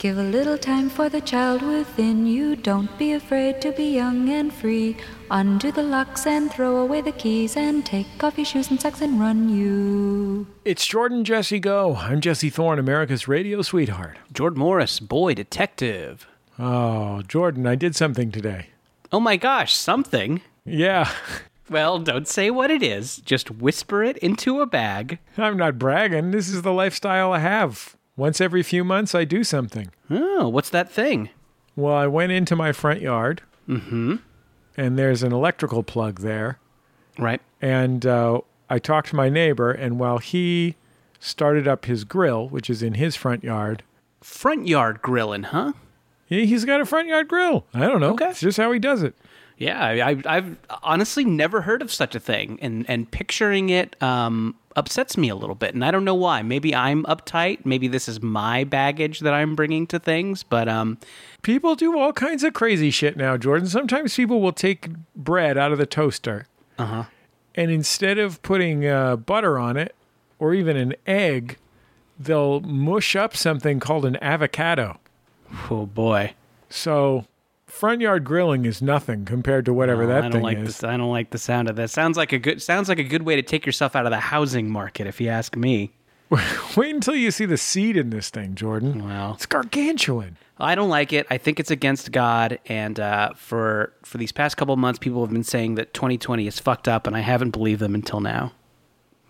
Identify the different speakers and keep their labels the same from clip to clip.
Speaker 1: Give a little time for the child within you. Don't be afraid to be young and free. Undo the locks and throw away the keys and take off your shoes and socks and run you.
Speaker 2: It's Jordan Jesse Go. I'm Jesse Thorne, America's radio sweetheart.
Speaker 3: Jordan Morris, boy detective.
Speaker 2: Oh, Jordan, I did something today.
Speaker 3: Oh my gosh, something.
Speaker 2: Yeah,
Speaker 3: Well, don't say what it is. Just whisper it into a bag.
Speaker 2: I'm not bragging. This is the lifestyle I have. Once every few months, I do something.
Speaker 3: Oh, what's that thing?
Speaker 2: Well, I went into my front yard, mm-hmm. and there's an electrical plug there.
Speaker 3: Right.
Speaker 2: And uh, I talked to my neighbor, and while he started up his grill, which is in his front yard,
Speaker 3: Front yard grilling, huh?
Speaker 2: he- he's got a front yard grill. I don't know.
Speaker 3: Okay.
Speaker 2: It's just how he does it.
Speaker 3: Yeah, I, I- I've honestly never heard of such a thing, and and picturing it um, upsets me a little bit, and I don't know why. Maybe I'm uptight. Maybe this is my baggage that I'm bringing to things, but um,
Speaker 2: People do all kinds of crazy shit now, Jordan. Sometimes people will take bread out of the toaster,
Speaker 3: Uh-huh.
Speaker 2: and instead of putting uh, butter on it or even an egg, they'll mush up something called an avocado.
Speaker 3: oh boy,
Speaker 2: So, front yard grilling is nothing compared to whatever
Speaker 3: Oh,
Speaker 2: that
Speaker 3: I don't
Speaker 2: thing
Speaker 3: like
Speaker 2: is.
Speaker 3: this. I don't like the sound of that. Sounds like a good sounds like a good way to take yourself out of the housing market, if you ask me.
Speaker 2: Wait until you see the seed in this thing, Jordan.
Speaker 3: Well,
Speaker 2: It's gargantuan.
Speaker 3: I don't like it. I think it's against God. And uh, for for these past couple of months, people have been saying that 2020 is fucked up, and I haven't believed them until now.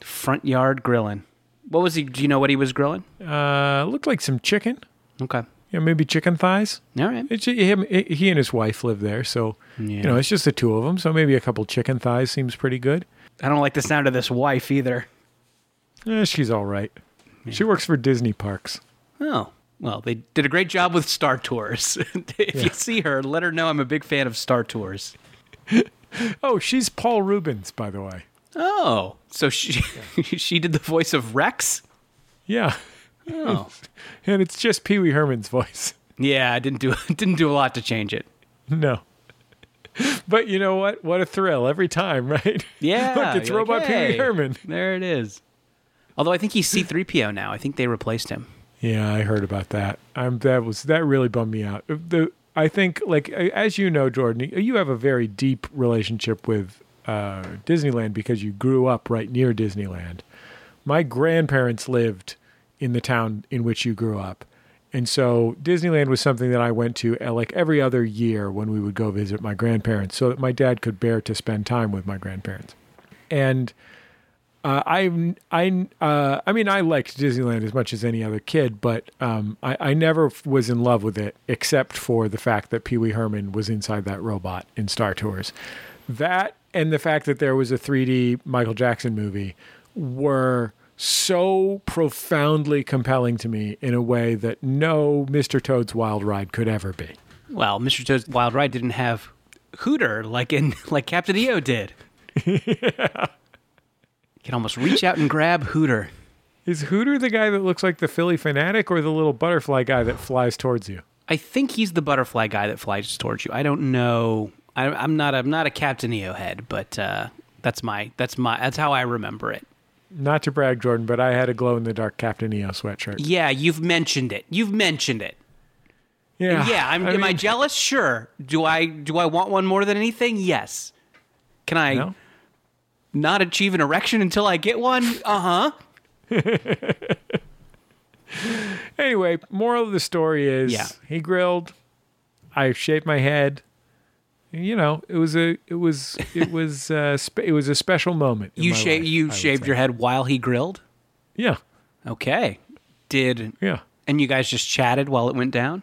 Speaker 3: Front yard grilling. What was he? Do you know what he was grilling?
Speaker 2: Uh, looked like some chicken.
Speaker 3: Okay.
Speaker 2: Yeah, maybe chicken thighs.
Speaker 3: All right.
Speaker 2: It's him. He and his wife live there, so you know it's just the two of them. So maybe a couple chicken thighs seems pretty good.
Speaker 3: I don't like the sound of this wife either.
Speaker 2: Eh, she's all right. She works for Disney parks.
Speaker 3: Oh. Well, they did a great job with Star Tours. if you see her, let her know I'm a big fan of Star Tours.
Speaker 2: Oh, she's Paul Reubens, by the way.
Speaker 3: Oh, so she she did the voice of Rex.
Speaker 2: Yeah,
Speaker 3: Oh,
Speaker 2: and it's just Pee Wee Herman's voice.
Speaker 3: yeah. I didn't do didn't do a lot to change it.
Speaker 2: No. But you know what? What a thrill every time, right?
Speaker 3: Yeah,
Speaker 2: Look, it's
Speaker 3: you're like,
Speaker 2: Robot Pee Wee Herman.
Speaker 3: There it is. Although I think he's C3PO now. I think they replaced him.
Speaker 2: Yeah, I heard about that. I'm that was that really bummed me out. The I think like as you know, Jordan, you have a very deep relationship with uh, Disneyland because you grew up right near Disneyland. My grandparents lived in the town in which you grew up. And so Disneyland was something that I went to uh, like every other year when we would go visit my grandparents so that my dad could bear to spend time with my grandparents. And uh, I, I, uh, I mean, I liked Disneyland as much as any other kid, but um, I, I never was in love with it, except for the fact that Pee Wee Herman was inside that robot in Star Tours. That and the fact that there was a 3D Michael Jackson movie were so profoundly compelling to me in a way that no Mr. Toad's Wild Ride could ever be.
Speaker 3: Well, Mr. Toad's Wild Ride didn't have Hooter like in like Captain EO did. You can almost reach out and grab Hooter.
Speaker 2: Is Hooter the guy that looks like the Phillie Phanatic or the little butterfly guy that flies towards you?
Speaker 3: I think he's the butterfly guy that flies towards you. I don't know. I, I'm not. I'm not a Captain EO head, but uh, that's my. That's my. That's how I remember it.
Speaker 2: Not to brag, Jordan, but I had a glow in the dark Captain EO sweatshirt.
Speaker 3: Yeah, you've mentioned it. You've mentioned it.
Speaker 2: Yeah,
Speaker 3: Yeah, I'm,
Speaker 2: I
Speaker 3: am I jealous? Sure. Do I do I want one more than anything? Yes. Can I
Speaker 2: no?
Speaker 3: not achieve an erection until I get one? Uh huh.
Speaker 2: Anyway, moral of the story is
Speaker 3: Yeah.
Speaker 2: he grilled. I shaved my head. You know, it was a it was it was uh spe- it was a special moment.
Speaker 3: You sha-
Speaker 2: life,
Speaker 3: you
Speaker 2: I
Speaker 3: shaved your head while he grilled.
Speaker 2: Yeah,
Speaker 3: Okay. Did
Speaker 2: yeah,
Speaker 3: and you guys just chatted while it went down?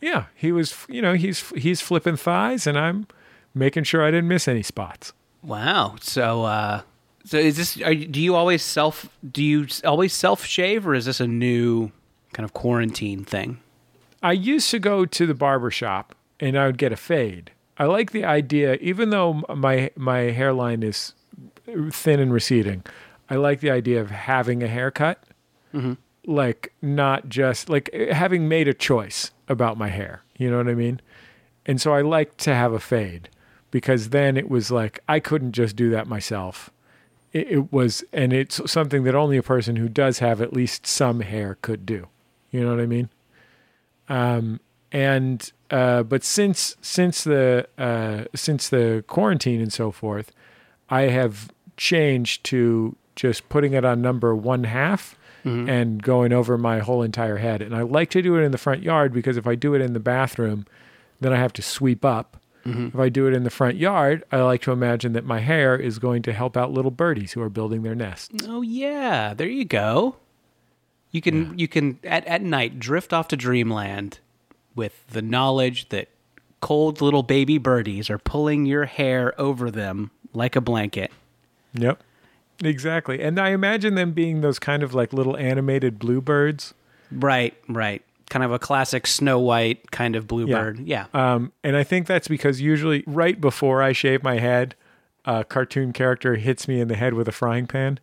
Speaker 2: yeah. He was, you know, he's he's flipping thighs, and I'm making sure I didn't miss any spots.
Speaker 3: Wow. So uh so is this are, do you always self do you always self shave or is this a new kind of quarantine thing?
Speaker 2: I used to go to the barber shop and I would get a fade. I like the idea, even though my my hairline is thin and receding. I like the idea of having a haircut, like not just like having made a choice about my hair. You know what I mean? And so I like to have a fade because then it was like I couldn't just do that myself. It, it was, and it's something that only a person who does have at least some hair could do. You know what I mean? Um, and uh, but since since the uh, since the quarantine and so forth, I have changed to just putting it on number one half and going over my whole entire head. And I like to do it in the front yard because if I do it in the bathroom, then I have to sweep up. If I do it in the front yard, I like to imagine that my hair is going to help out little birdies who are building their nests.
Speaker 3: Oh yeah, there you go. You can you can at, at night drift off to dreamland with the knowledge that cold little baby birdies are pulling your hair over them like a blanket.
Speaker 2: Yep. Exactly. And I imagine them being those kind of like little animated bluebirds.
Speaker 3: Right, right. Kind of a classic Snow White kind of bluebird. Yeah.
Speaker 2: Um, and I think that's because usually right before I shave my head, a cartoon character hits me in the head with a frying pan.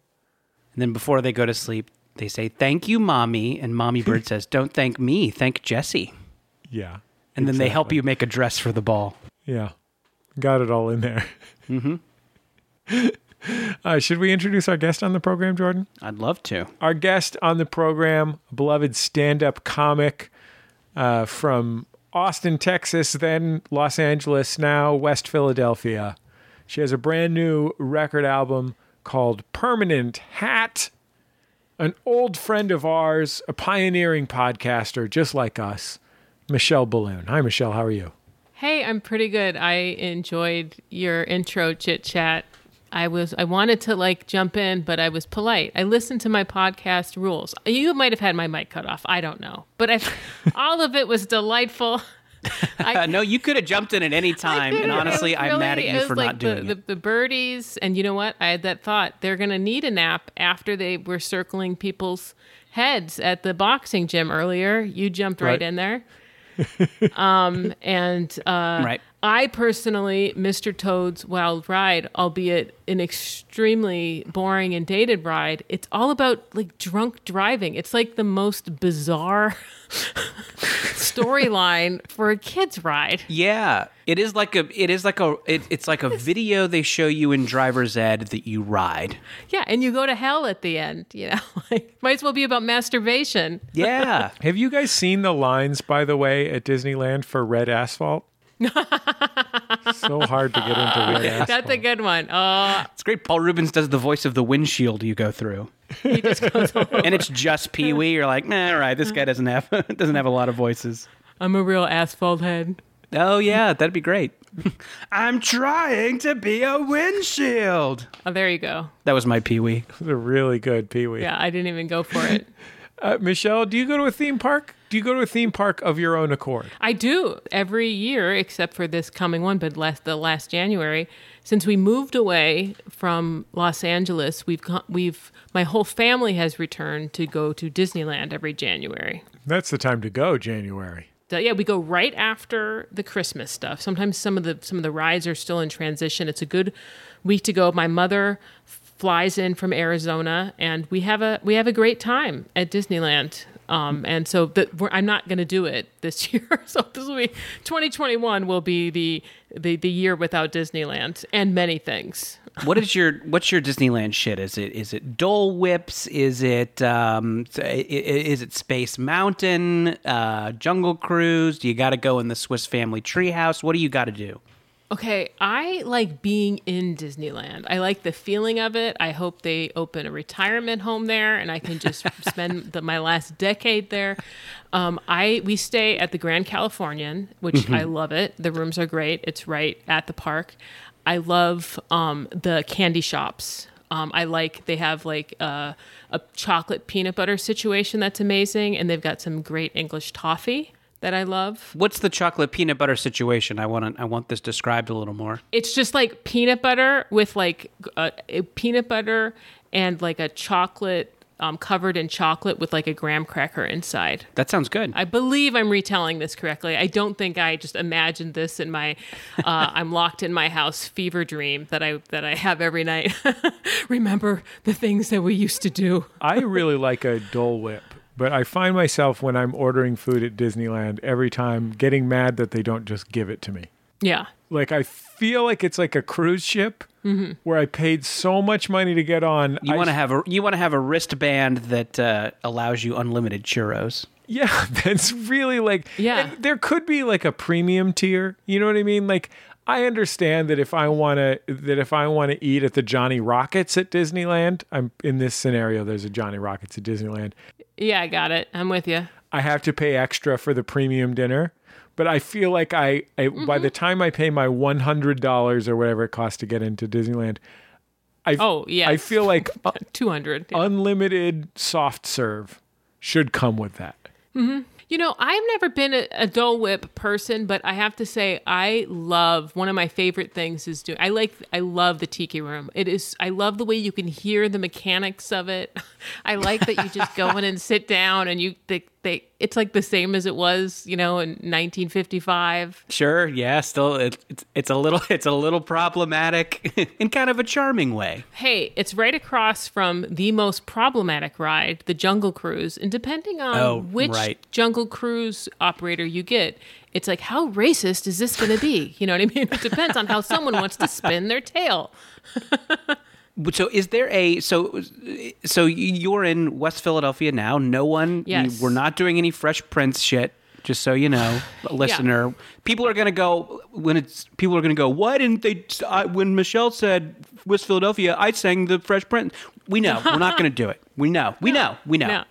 Speaker 3: And then before they go to sleep, they say, "Thank you, mommy," and mommy bird says, "Don't thank me, thank Jesse."
Speaker 2: Yeah.
Speaker 3: And then they help you make a dress for the ball.
Speaker 2: Yeah. Got it all in there. Mm-hmm. uh, should we introduce our guest on the program, Jordan?
Speaker 3: I'd love to.
Speaker 2: Our guest on the program, beloved stand up comic uh, from Austin, Texas, then Los Angeles, now West Philadelphia. She has a brand new record album called Permanent Hat. An old friend of ours, a pioneering podcaster just like us, Michelle Biloon. Hi, Michelle. How are you?
Speaker 4: Hey, I'm pretty good. I enjoyed your intro chit chat. I was I wanted to like jump in, but I was polite. I listened to my podcast rules. You might have had my mic cut off. I don't know, but I, all of it was delightful.
Speaker 3: Uh, no, you could have jumped in at any time, and honestly,
Speaker 4: was
Speaker 3: I'm mad at you for
Speaker 4: like
Speaker 3: not doing
Speaker 4: the,
Speaker 3: it.
Speaker 4: The, the birdies, and you know what? I had that thought. They're going to need a nap after they were circling people's heads at the boxing gym earlier. You jumped right,
Speaker 2: Right.
Speaker 4: in there. um, and uh,
Speaker 3: Right.
Speaker 4: I personally, Mr. Toad's Wild Ride, albeit an extremely boring and dated ride, it's all about like drunk driving. It's like the most bizarre storyline for a kid's ride.
Speaker 3: Yeah, it is like a it is like a it, it's like a video they show you in driver's ed that you ride.
Speaker 4: Yeah, and you go to hell at the end. You know, like, might as well be about masturbation.
Speaker 3: Yeah,
Speaker 2: Have you guys seen the lines, by the way, at Disneyland for red asphalt? so hard to get into red asphalt.
Speaker 4: That's a good one. Oh,
Speaker 3: it's great. Paul Reubens does the voice of the windshield you go through,
Speaker 4: he just goes.
Speaker 3: and it's just Pee Wee. You're like, nah, all right, this guy doesn't have doesn't have a lot of voices.
Speaker 4: I'm a real asphalt head.
Speaker 3: Oh yeah, that'd be great. I'm trying to be a windshield.
Speaker 4: Oh, there you go.
Speaker 3: That was my Pee Wee.
Speaker 2: It's a really good Pee Wee.
Speaker 4: Yeah, I didn't even go for it.
Speaker 2: Uh, Michelle, do you go to a theme park? Do you go to a theme park of your own accord?
Speaker 4: I do every year, except for this coming one, but last the last January. Since we moved away from Los Angeles, we've we've my whole family has returned to go to Disneyland every January.
Speaker 2: That's the time to go, January.
Speaker 4: So, yeah, we go right after the Christmas stuff. Sometimes some of the some of the rides are still in transition. It's a good week to go. My mother flies in from Arizona, and we have a we have a great time at Disneyland. Um, and so the, I'm not going to do it this year. So this will be 2021 will be the, the the year without Disneyland and many things.
Speaker 3: What is your what's your Disneyland shit? Is it is it Dole Whips? Is it um is it Space Mountain? Uh, Jungle Cruise? Do you got to go in the Swiss Family Treehouse? What do you got to do?
Speaker 4: Okay, I like being in Disneyland. I like the feeling of it. I hope they open a retirement home there, and I can just spend the, my last decade there. Um, I we stay at the Grand Californian, which I love it. The rooms are great. It's right at the park. I love um, the candy shops. Um, I like they have like uh, a chocolate peanut butter situation that's amazing, and they've got some great English toffee that I love.
Speaker 3: What's the chocolate peanut butter situation? I want to, I want this described a little more.
Speaker 4: it's just like peanut butter with like a, a peanut butter and like a chocolate um, covered in chocolate with like a graham cracker inside.
Speaker 3: That sounds good.
Speaker 4: I believe I'm retelling this correctly. I don't think I just imagined this in my uh, I'm locked in my house fever dream that I that I have every night. Remember the things that we used to do.
Speaker 2: I really like a Dole Whip, but I find myself when I'm ordering food at Disneyland every time getting mad that they don't just give it to me.
Speaker 4: Yeah.
Speaker 2: Like I feel like it's like a cruise ship
Speaker 4: Mm-hmm.
Speaker 2: where I paid so much money to get on.
Speaker 3: You
Speaker 2: I-
Speaker 3: want to have a you want to have a wristband that uh, allows you unlimited churros.
Speaker 2: Yeah, that's really like
Speaker 4: Yeah.
Speaker 2: there could be like a premium tier. You know what I mean? Like I understand that if I want to that if I want to eat at the Johnny Rockets at Disneyland, I'm in this scenario there's a Johnny Rockets at Disneyland.
Speaker 4: Yeah, I got it. I'm with you.
Speaker 2: I have to pay extra for the premium dinner. But I feel like I, I by
Speaker 4: Mm-hmm.
Speaker 2: the time I pay my one hundred dollars or whatever it costs to get into Disneyland, I
Speaker 4: Oh, yeah.
Speaker 2: I feel like uh,
Speaker 4: 200. yeah.
Speaker 2: unlimited soft serve should come with that.
Speaker 4: You know, I've never been a, a Dole Whip person, but I have to say I love one of my favorite things is doing. I like I love the tiki room. It is I love the way you can hear the mechanics of it. I like that you just go in and sit down and you they, they it's like the same as it was, you know, in 1955.
Speaker 3: Sure, yeah, still it, it's it's a little it's a little problematic in kind of a charming way.
Speaker 4: Hey, it's right across from the most problematic ride, the Jungle Cruise, and depending on
Speaker 3: Oh,
Speaker 4: which
Speaker 3: right.
Speaker 4: Jungle Cruise operator you get, it's like how racist is this going to be? You know what I mean? It depends on how someone wants to spin their tail.
Speaker 3: But So is there a so so you're in West Philadelphia now? No one.
Speaker 4: Yes.
Speaker 3: We're not doing any Fresh Prince shit. Just so you know, listener, people are gonna go when it's people are gonna go. Why didn't they? I, when Michelle said West Philadelphia, I sang the Fresh Prince. We know we're not gonna do it. We know. We know. We know.
Speaker 4: No.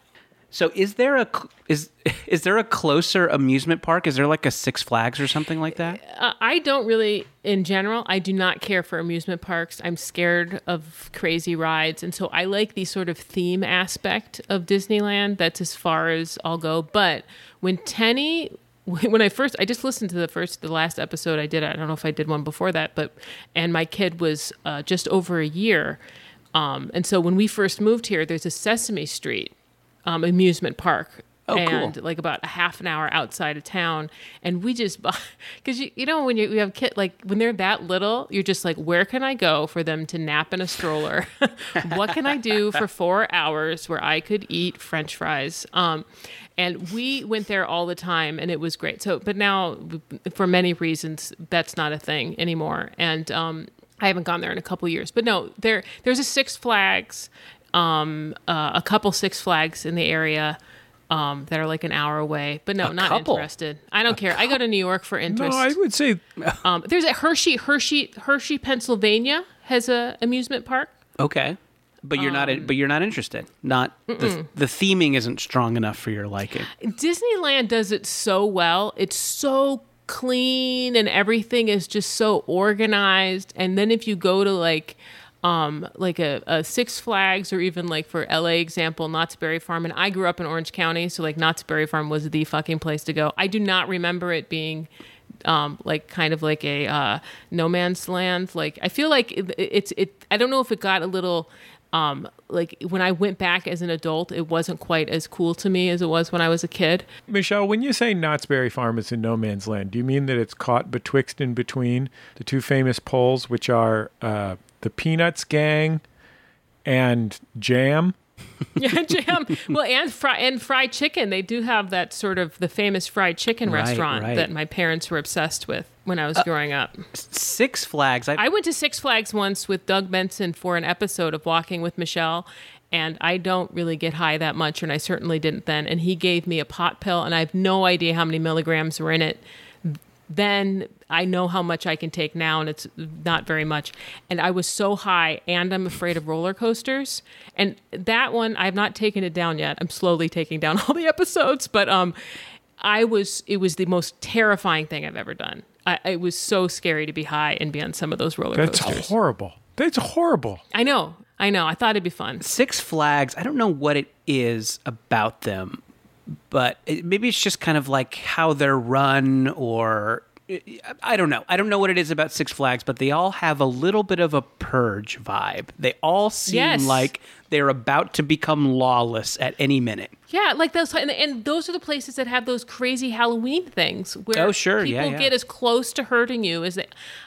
Speaker 3: So is there a is is there a closer amusement park? Is there like a Six Flags or something like that?
Speaker 4: Uh, I don't really, in general, I do not care for amusement parks. I'm scared of crazy rides. And so I like the sort of theme aspect of Disneyland. That's as far as I'll go. But when Tenny, when I first, I just listened to the first, the last episode I did. I don't know if I did one before that, but, and my kid was uh, just over a year. Um, and so when we first moved here, there's a Sesame Street um, amusement park.
Speaker 3: Oh, cool.
Speaker 4: and like about a half an hour outside of town. And we just because you, you know when you, you have kid like when they're that little you're just like where can i go for them to nap in a stroller? What can i do for four hours where i could eat french fries? Um, and we went there all the time and it was great. So but now for many reasons that's not a thing anymore. And um, i haven't gone there in a couple years. But no there there's a six flags um, uh, a couple six flags in the area um, that are like an hour away. But no, not
Speaker 3: couple?
Speaker 4: interested. I don't care. I go to New York for interest. No.
Speaker 2: I would say
Speaker 4: um, there's a Hershey, Hershey, Hershey, Pennsylvania has a amusement park.
Speaker 3: Okay. But you're not.
Speaker 4: Um,
Speaker 3: But you're not interested. Not the, the theming isn't strong enough for your liking.
Speaker 4: Disneyland does it so well. It's so clean and everything is just so organized. And then if you go to like um like a, a Six Flags or even like for LA example, Knott's Berry Farm and I grew up in Orange County, so like Knott's Berry Farm was the fucking place to go. I do not remember it being um, like kind of like a uh, no man's land. Like I feel like it, it's it. I don't know if it got a little um, like when I went back as an adult, it wasn't quite as cool to me as it was when I was a kid.
Speaker 2: Michelle, when you say Knott's Berry Farm is in no man's land, do you mean that it's caught betwixt and between the two famous poles, which are uh, the Peanuts Gang and Jam?
Speaker 4: yeah, jam. Well, and fry and fried chicken. They do have that sort of the famous fried chicken
Speaker 3: Right,
Speaker 4: restaurant
Speaker 3: right.
Speaker 4: that my parents were obsessed with when I was uh, growing up.
Speaker 3: Six Flags. I,
Speaker 4: I went to Six Flags once with Doug Benson for an episode of Walking with Michelle, and I don't really get high that much, and I certainly didn't then. And he gave me a pot pill, and I have no idea how many milligrams were in it. Then I know how much I can take now, and it's not very much. And I was so high, and I'm afraid of roller coasters. And that one, I've not taken it down yet. I'm slowly taking down all the episodes, but um, I was. It was the most terrifying thing I've ever done. I, it was so scary to be high and be on some of those roller coasters.
Speaker 2: That's horrible. That's horrible.
Speaker 4: I know. I know. I thought it'd be fun.
Speaker 3: Six Flags. I don't know what it is about them, but it, maybe it's just kind of like how they're run, or I don't know. I don't know what it is about Six Flags, but they all have a little bit of a purge vibe. They all seem
Speaker 4: Yes.
Speaker 3: like they're about to become lawless at any minute.
Speaker 4: Yeah, like those, and, and those are the places that have those crazy Halloween things where
Speaker 3: Oh, sure.
Speaker 4: people
Speaker 3: Yeah, yeah.
Speaker 4: get as close to hurting you as they.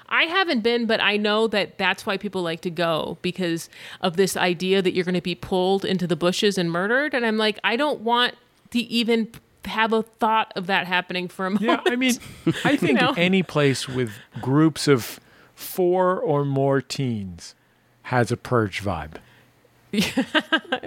Speaker 4: I haven't been, but I know that that's why people like to go because of this idea that you're going to be pulled into the bushes and murdered. And I'm like, I don't want to even have a thought of that happening for a moment.
Speaker 2: Yeah, I mean, I think
Speaker 4: know?
Speaker 2: any place with groups of four or more teens has a purge vibe.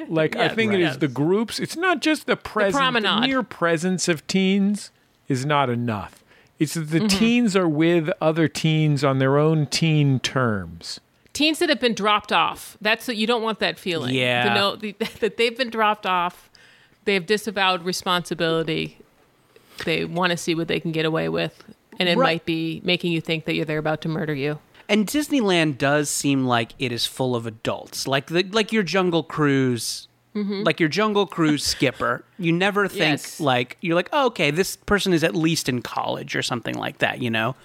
Speaker 2: like I think it is the groups. It's not just the presence. The,
Speaker 4: promenade.
Speaker 2: mere presence of teens is not enough. It's that
Speaker 4: Mm-hmm.
Speaker 2: the teens are with other teens on their own teen terms.
Speaker 4: teens that have been dropped off. That's what you don't want that feeling.
Speaker 3: Yeah.
Speaker 4: To know the, that they've been dropped off. They've disavowed responsibility. They want to see what they can get away with, and it
Speaker 3: Right.
Speaker 4: might be making you think that you're they're about to murder you.
Speaker 3: And Disneyland does seem like it is full of adults, like the like your Jungle Cruise, like your Jungle Cruise skipper. You never think
Speaker 4: Yes.
Speaker 3: like you're like, oh, okay, this person is at least in college or something like that, you know.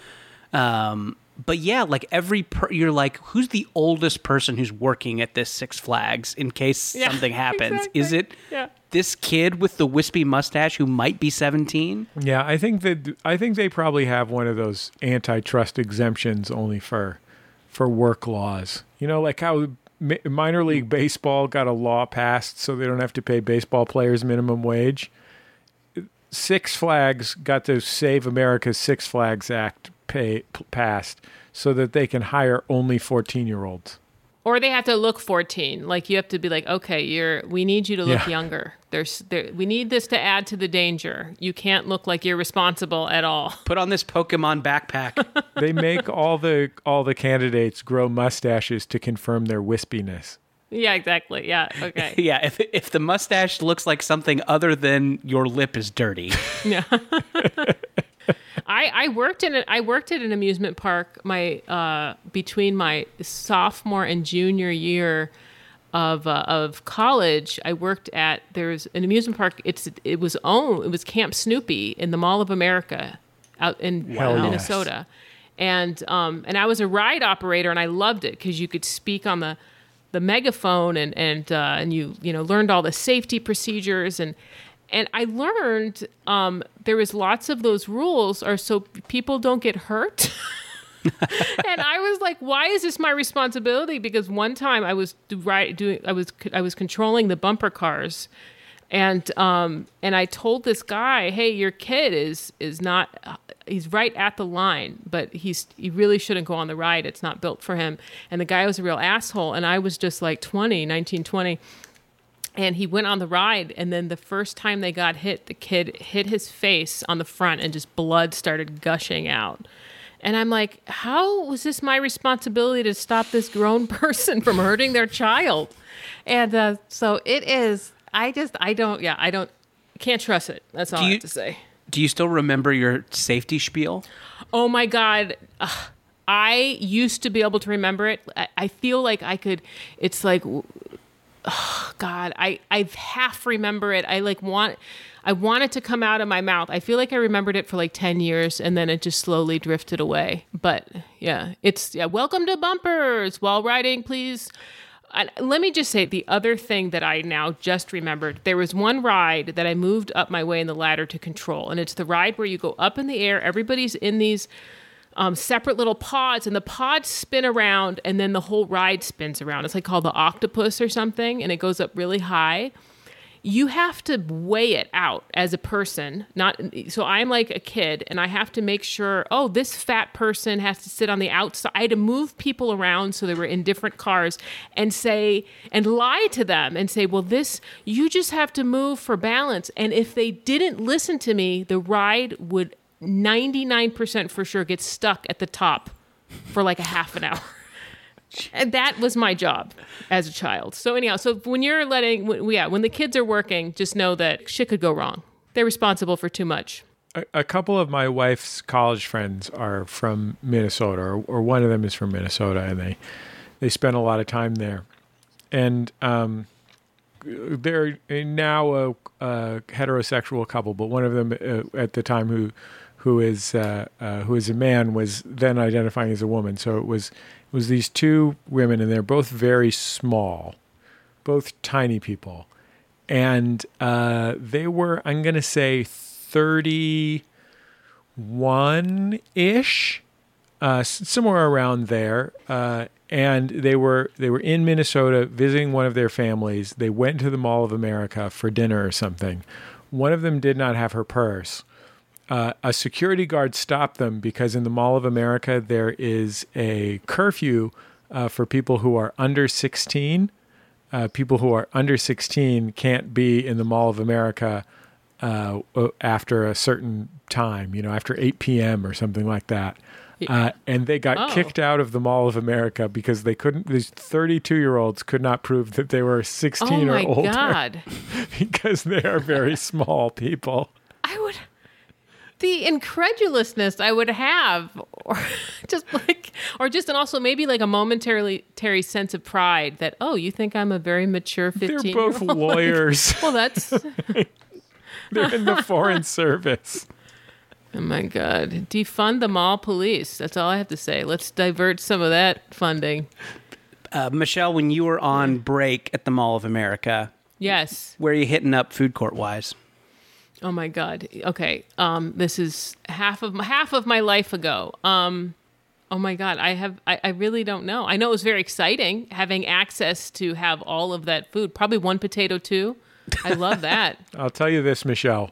Speaker 3: Um, but yeah, like every per- you're like, who's the oldest person who's working at this Six Flags in case
Speaker 4: Yeah,
Speaker 3: something happens?
Speaker 4: exactly.
Speaker 3: Is it
Speaker 4: Yeah.
Speaker 3: This kid with the wispy mustache who might be 17?
Speaker 2: Yeah, I think that I think they probably have one of those antitrust exemptions only for for work laws. You know, like how mi- minor league baseball got a law passed so they don't have to pay baseball players minimum wage. Six Flags got the Save America's Six Flags Act pay, passed so that they can hire only 14-year-olds.
Speaker 4: Or they have to look 14. Like you have to be like, okay, you're. We need you to look
Speaker 2: Yeah.
Speaker 4: younger. There's. There, we need this to add to the danger. You can't look like you're responsible at all.
Speaker 3: Put on this Pokemon backpack.
Speaker 2: They make all the all the candidates grow mustaches to confirm their wispiness.
Speaker 4: Yeah, exactly. Yeah. Okay.
Speaker 3: yeah, if if the mustache looks like something other than your lip is dirty.
Speaker 4: Yeah. I, I worked in a, I worked at an amusement park my uh, between my sophomore and junior year of uh, of college. I worked at there's an amusement park. It's it was owned it was Camp Snoopy in the Mall of America out in. Minnesota, and um and I was a ride operator and I loved it because you could speak on the the megaphone and and uh, and you you know learned all the safety procedures and and I learned um, there was lots of those rules are so people don't get hurt. and I was like, why is this my responsibility? Because one time I was doing I was I was controlling the bumper cars. And um and I told this guy, "Hey, your kid is is not he's right at the line, but he's he really shouldn't go on the ride. It's not built for him." And the guy was a real asshole and I was just like 20, 19, 20 and he went on the ride and then the first time they got hit the kid hit his face on the front and just blood started gushing out and i'm like how was this my responsibility to stop this grown person from hurting their child and uh, so it is i just i don't yeah i don't can't trust it that's all
Speaker 3: Do
Speaker 4: i have to say
Speaker 3: Do you still remember your safety spiel?
Speaker 4: Oh my God. Ugh. I used to be able to remember it. I, I feel like I could, it's like, oh God, I, I half remember it. I like want, I want it to come out of my mouth. I feel like I remembered it for like 10 years and then it just slowly drifted away. But yeah, it's, yeah, welcome to bumpers while riding, please. And let me just say the other thing that I now just remembered there was one ride that I moved up my way in the ladder to control. And it's the ride where you go up in the air, everybody's in these um, separate little pods, and the pods spin around, and then the whole ride spins around. It's like called the octopus or something, and it goes up really high. You have to weigh it out as a person not so i'm like a kid and i have to make sure oh this fat person has to sit on the outside. I had to move people around so they were in different cars and say and lie to them and say well this you just have to move for balance. And if they didn't listen to me the ride would 99% for sure gets stuck at the top for like a half an hour and that was my job as a child. So anyhow, so when you're letting, yeah, when the kids are working, just know that shit could go wrong. They're responsible for too much.
Speaker 2: A, a couple of my wife's college friends are from Minnesota, or, or one of them is from Minnesota, and they they spend a lot of time there. And um, they're now a, a heterosexual couple, but one of them uh, at the time who who is uh, uh, who is a man was then identifying as a woman. So it was it was these two women, and they're both very small, both tiny people, and uh, they were I'm gonna say thirty one ish, uh, somewhere around there. Uh, and they were they were in Minnesota visiting one of their families. They went to the Mall of America for dinner or something. one of them did not have her purse. Uh, a security guard stopped them because in the Mall of America there is a curfew uh, for people who are under 16. Uh, people who are under 16 can't be in the Mall of America uh, after a certain time, you know, after 8 p.m. or something like that. Uh, and they got
Speaker 4: Oh.
Speaker 2: kicked out of the Mall of America because they couldn't. These 32 year olds could not prove that they were 16
Speaker 4: Oh
Speaker 2: or older
Speaker 4: god.
Speaker 2: because they are very small people.
Speaker 4: I would the incredulousness I would have or just like or just and also maybe like a momentary terry sense of pride that oh you think I'm a very mature 15
Speaker 2: They're both
Speaker 4: old?
Speaker 2: lawyers.
Speaker 4: well that's
Speaker 2: They're in the foreign service.
Speaker 4: oh my god defund the mall police that's all I have to say let's divert some of that funding
Speaker 3: Uh, Michelle, when you were on break at the Mall of America,
Speaker 4: yes
Speaker 3: where are you hitting up food court wise?
Speaker 4: Oh my god. Okay. Um this is half of my, half of my life ago. Um oh my god, I have I, I really don't know. I know it was very exciting having access to have all of that food. Probably one potato too. I love that.
Speaker 2: I'll tell you this, Michelle.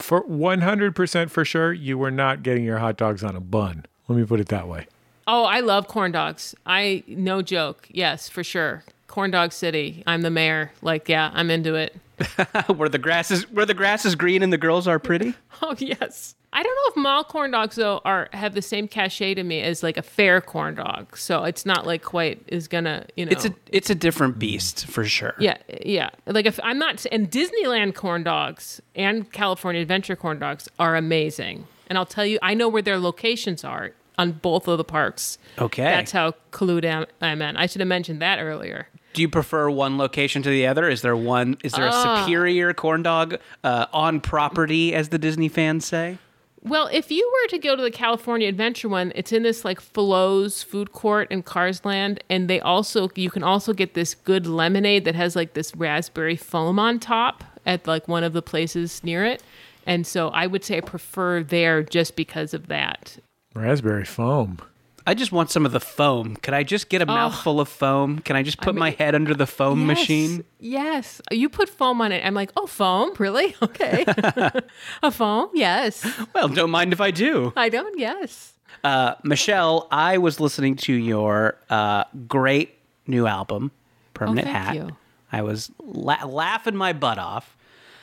Speaker 2: For 100% for sure, you were not getting your hot dogs on a bun. Let me put it that way.
Speaker 4: oh, I love corn dogs. I no joke. Yes, for sure. Corn dog city. I'm the mayor. Like, yeah, I'm into it.
Speaker 3: where the grass is where the grass is green and the girls are pretty?
Speaker 4: Oh yes. I don't know if mall corn dogs though are have the same cachet to me as like a fair corn dog. So it's not like quite is gonna you know.
Speaker 3: It's a it's a different beast for sure.
Speaker 4: yeah yeah like if I'm not and Disneyland corn dogs and California Adventure corn dogs are amazing. And I'll tell you, I know where their locations are on both of the parks.
Speaker 3: Okay.
Speaker 4: That's how collude am- I'm in. I should have mentioned that earlier.
Speaker 3: Do you prefer one location to the other? Is there one? Is there a
Speaker 4: Ah.
Speaker 3: superior corn dog uh, on property, as the Disney fans say?
Speaker 4: Well, if you were to go to the California Adventure one, it's in this like Flo's food court in Carsland, and they also you can also get this good lemonade that has like this raspberry foam on top at like one of the places near it. And so I would say I prefer there just because of that.
Speaker 2: Raspberry foam.
Speaker 3: I just want some of the foam. Could I just get a mouthful of foam? Can I just put my
Speaker 4: mean-
Speaker 3: head under the foam
Speaker 4: Yes,
Speaker 3: machine?
Speaker 4: Yes. You put foam on it. I'm like, oh, foam? Really? Okay. a foam? Yes.
Speaker 3: Well, don't mind if I do.
Speaker 4: I don't. Yes.
Speaker 3: Uh, Michelle, I was listening to your uh, great new album, Permanent
Speaker 4: Oh, thank
Speaker 3: Hat.
Speaker 4: you.
Speaker 3: I was la- laughing my butt off.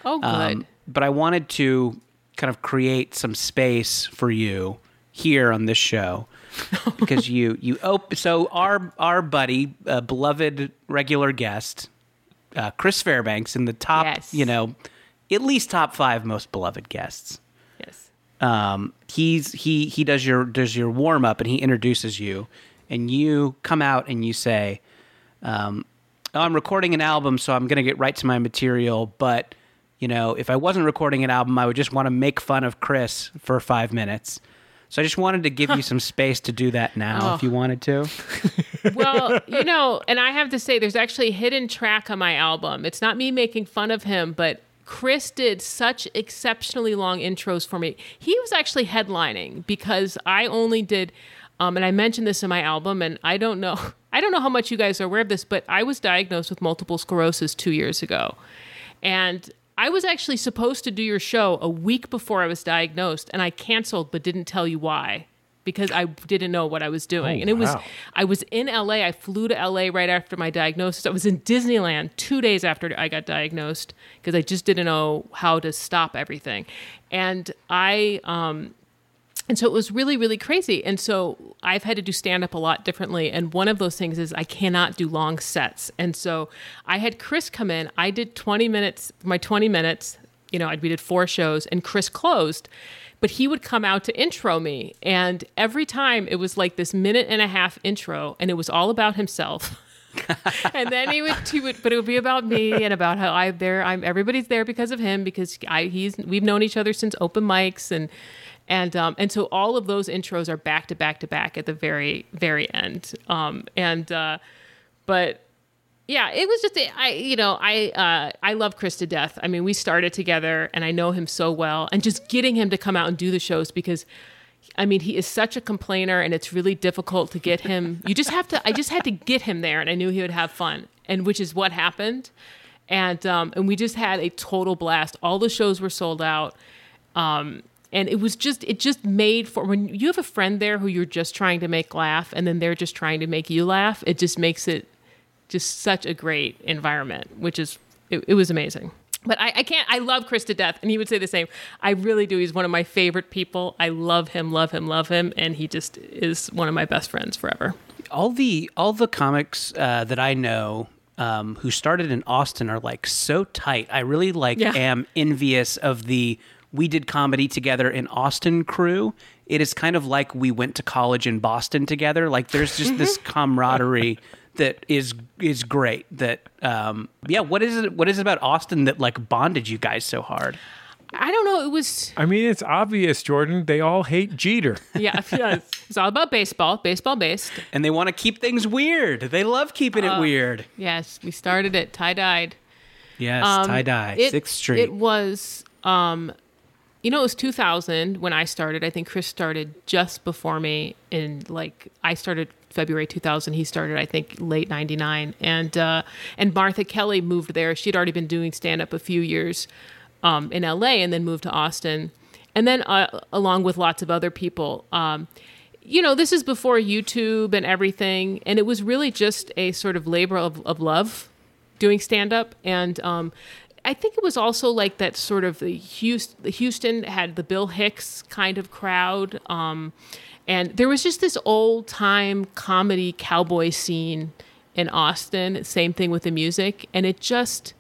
Speaker 4: Oh, good.
Speaker 3: Um, but I wanted to kind of create some space for you here on this show because you you op- so our our buddy, uh, beloved regular guest, uh, Chris Fairbanks, in the top,
Speaker 4: Yes.
Speaker 3: you know, at least top five most beloved guests.
Speaker 4: yes.
Speaker 3: Um, he's he he does your does your warm up and he introduces you, and you come out and you say, um, oh, "I'm recording an album, so I'm going to get right to my material." But you know, if I wasn't recording an album, I would just want to make fun of Chris for five minutes. So I just wanted to give you some space to do that now, if
Speaker 4: Oh.
Speaker 3: you wanted to.
Speaker 4: well, you know, and I have to say, there's actually a hidden track on my album. It's not me making fun of him, but Chris did such exceptionally long intros for me. He was actually headlining because I only did, um, and I mentioned this in my album, and I don't know, I don't know how much you guys are aware of this, but I was diagnosed with multiple sclerosis two years ago, and I was actually supposed to do your show a week before I was diagnosed, and I canceled, but didn't tell you why because I didn't know what I was doing.
Speaker 2: Oh,
Speaker 4: and it was
Speaker 2: wow.
Speaker 4: I was in LA. I flew to LA right after my diagnosis. I was in Disneyland 2 days after I got diagnosed because I just didn't know how to stop everything. And I um and so it was really really crazy. And so i've had to do stand up a lot differently. And one of those things is i cannot do long sets. And so i had chris come in. I did 20 minutes my 20 minutes you know we did four shows and chris closed but he would come out to intro me. And every time it was like this minute and a half intro and it was all about himself. And then he would, he would, but it would be about me and about how I there. I'm everybody's there because of him because I he's we've known each other since open mics and and um and so all of those intros are back to back to back at the very very end. Um and uh, but yeah, it was just I you know I uh, I love Chris to death. I mean, we started together, and I know him so well, and just getting him to come out and do the shows because. I mean, he is such a complainer, and it's really difficult to get him. You just have to. I just had to get him there, and I knew he would have fun, and which is what happened. and um, and we just had a total blast. All the shows were sold out. Um, and it was just it just made for when you have a friend there who you're just trying to make laugh and then they're just trying to make you laugh it just makes it just such a great environment which is it, it was amazing. But I, I can't i love chris to death and he would say the same. I really do. He's one of my favorite people. I love him love him love him and he just is one of my best friends forever.
Speaker 3: All the all the comics uh, that I know um, who started in Austin are like so tight. I really like
Speaker 4: Yeah.
Speaker 3: am envious of the we did comedy together in Austin crew. It is kind of like we went to college in Boston together. Like there's just this camaraderie that is is great. That um, yeah, what is it? What is it about Austin that like bonded you guys so hard?
Speaker 4: i don't know it was
Speaker 2: I mean, it's obvious, Jordan. They all hate Jeter.
Speaker 4: yeah it's all about baseball baseball based
Speaker 3: And they want to keep things weird. They love keeping it weird.
Speaker 4: yes we started it tie-dyed
Speaker 3: Yes,
Speaker 4: Um,
Speaker 3: tie dye,
Speaker 4: it-
Speaker 3: Sixth Street.
Speaker 4: It was, um, you know, it was 2000 when I started. I think Chris started just before me. In like, I started February 2000. He started, I think, late 99. And uh, and Martha Kelly moved there. She'd already been doing stand up a few years um, in LA, and then moved to Austin. And then, uh, along with lots of other people. Um, you know, this is before YouTube and everything, and it was really just a sort of labor of, of love doing stand up and um I think it was also like that sort of the Houston, Houston had the Bill Hicks kind of crowd um and there was just this old time comedy cowboy scene in Austin same thing with the music and it just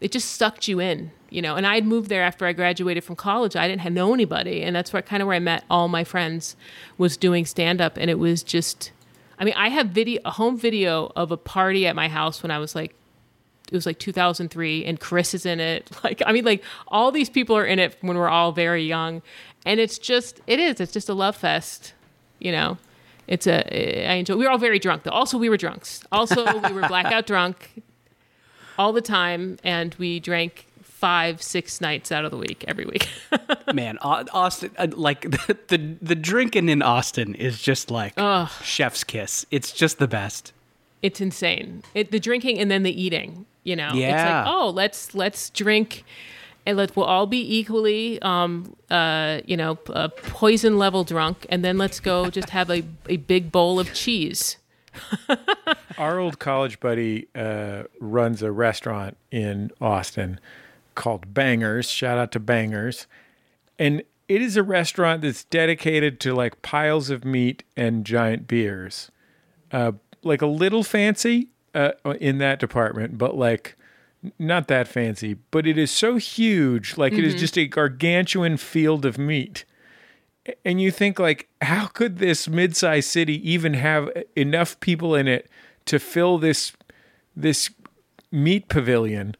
Speaker 4: it just sucked you in you know and i had moved there after i graduated from college. I didn't know anybody and that's where kind of where i met all my friends was doing stand up and it was just i mean i have video a home video of a party at my house when i was like it was like 2003 and chris is in it. Like i mean like all these people are in it when we're all very young. And it's just it is it's just a love fest you know? It's a i enjoy we were all very drunk though. Also we were drunks. Also we were blackout drunk all the time and we drank five six nights out of the week every week.
Speaker 3: Man, Austin, uh, like the, the the drinking in Austin is just like chef's kiss. It's just the best.
Speaker 4: it's insane. It, the drinking and then the eating you know it's like oh let's let's drink and let we'll all be equally um uh you know uh, poison level drunk and then let's go just have a, a big bowl of cheese
Speaker 2: Our old college buddy uh, runs a restaurant in Austin called Bangers. Shout out to Bangers. And it is a restaurant that's dedicated to like piles of meat and giant beers. Uh, like a little fancy uh, in that department, but like not that fancy. But it is so huge. Like it is mm-hmm. just a gargantuan field of meat and you think like how could this mid-sized city even have uh, enough people in it to fill this this meat pavilion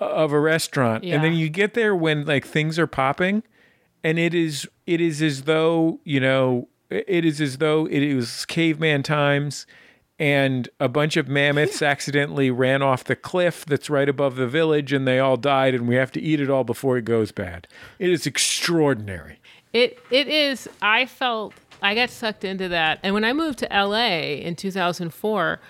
Speaker 2: uh, of a restaurant and then you get there when like things are popping and it is it is as though you know it is as though it was caveman times and a bunch of mammoths accidentally ran off the cliff that's right above the village and they all died and we have to eat it all before it goes bad it is extraordinary
Speaker 4: It it is. I felt I got sucked into that, and when I moved to LA in 2004,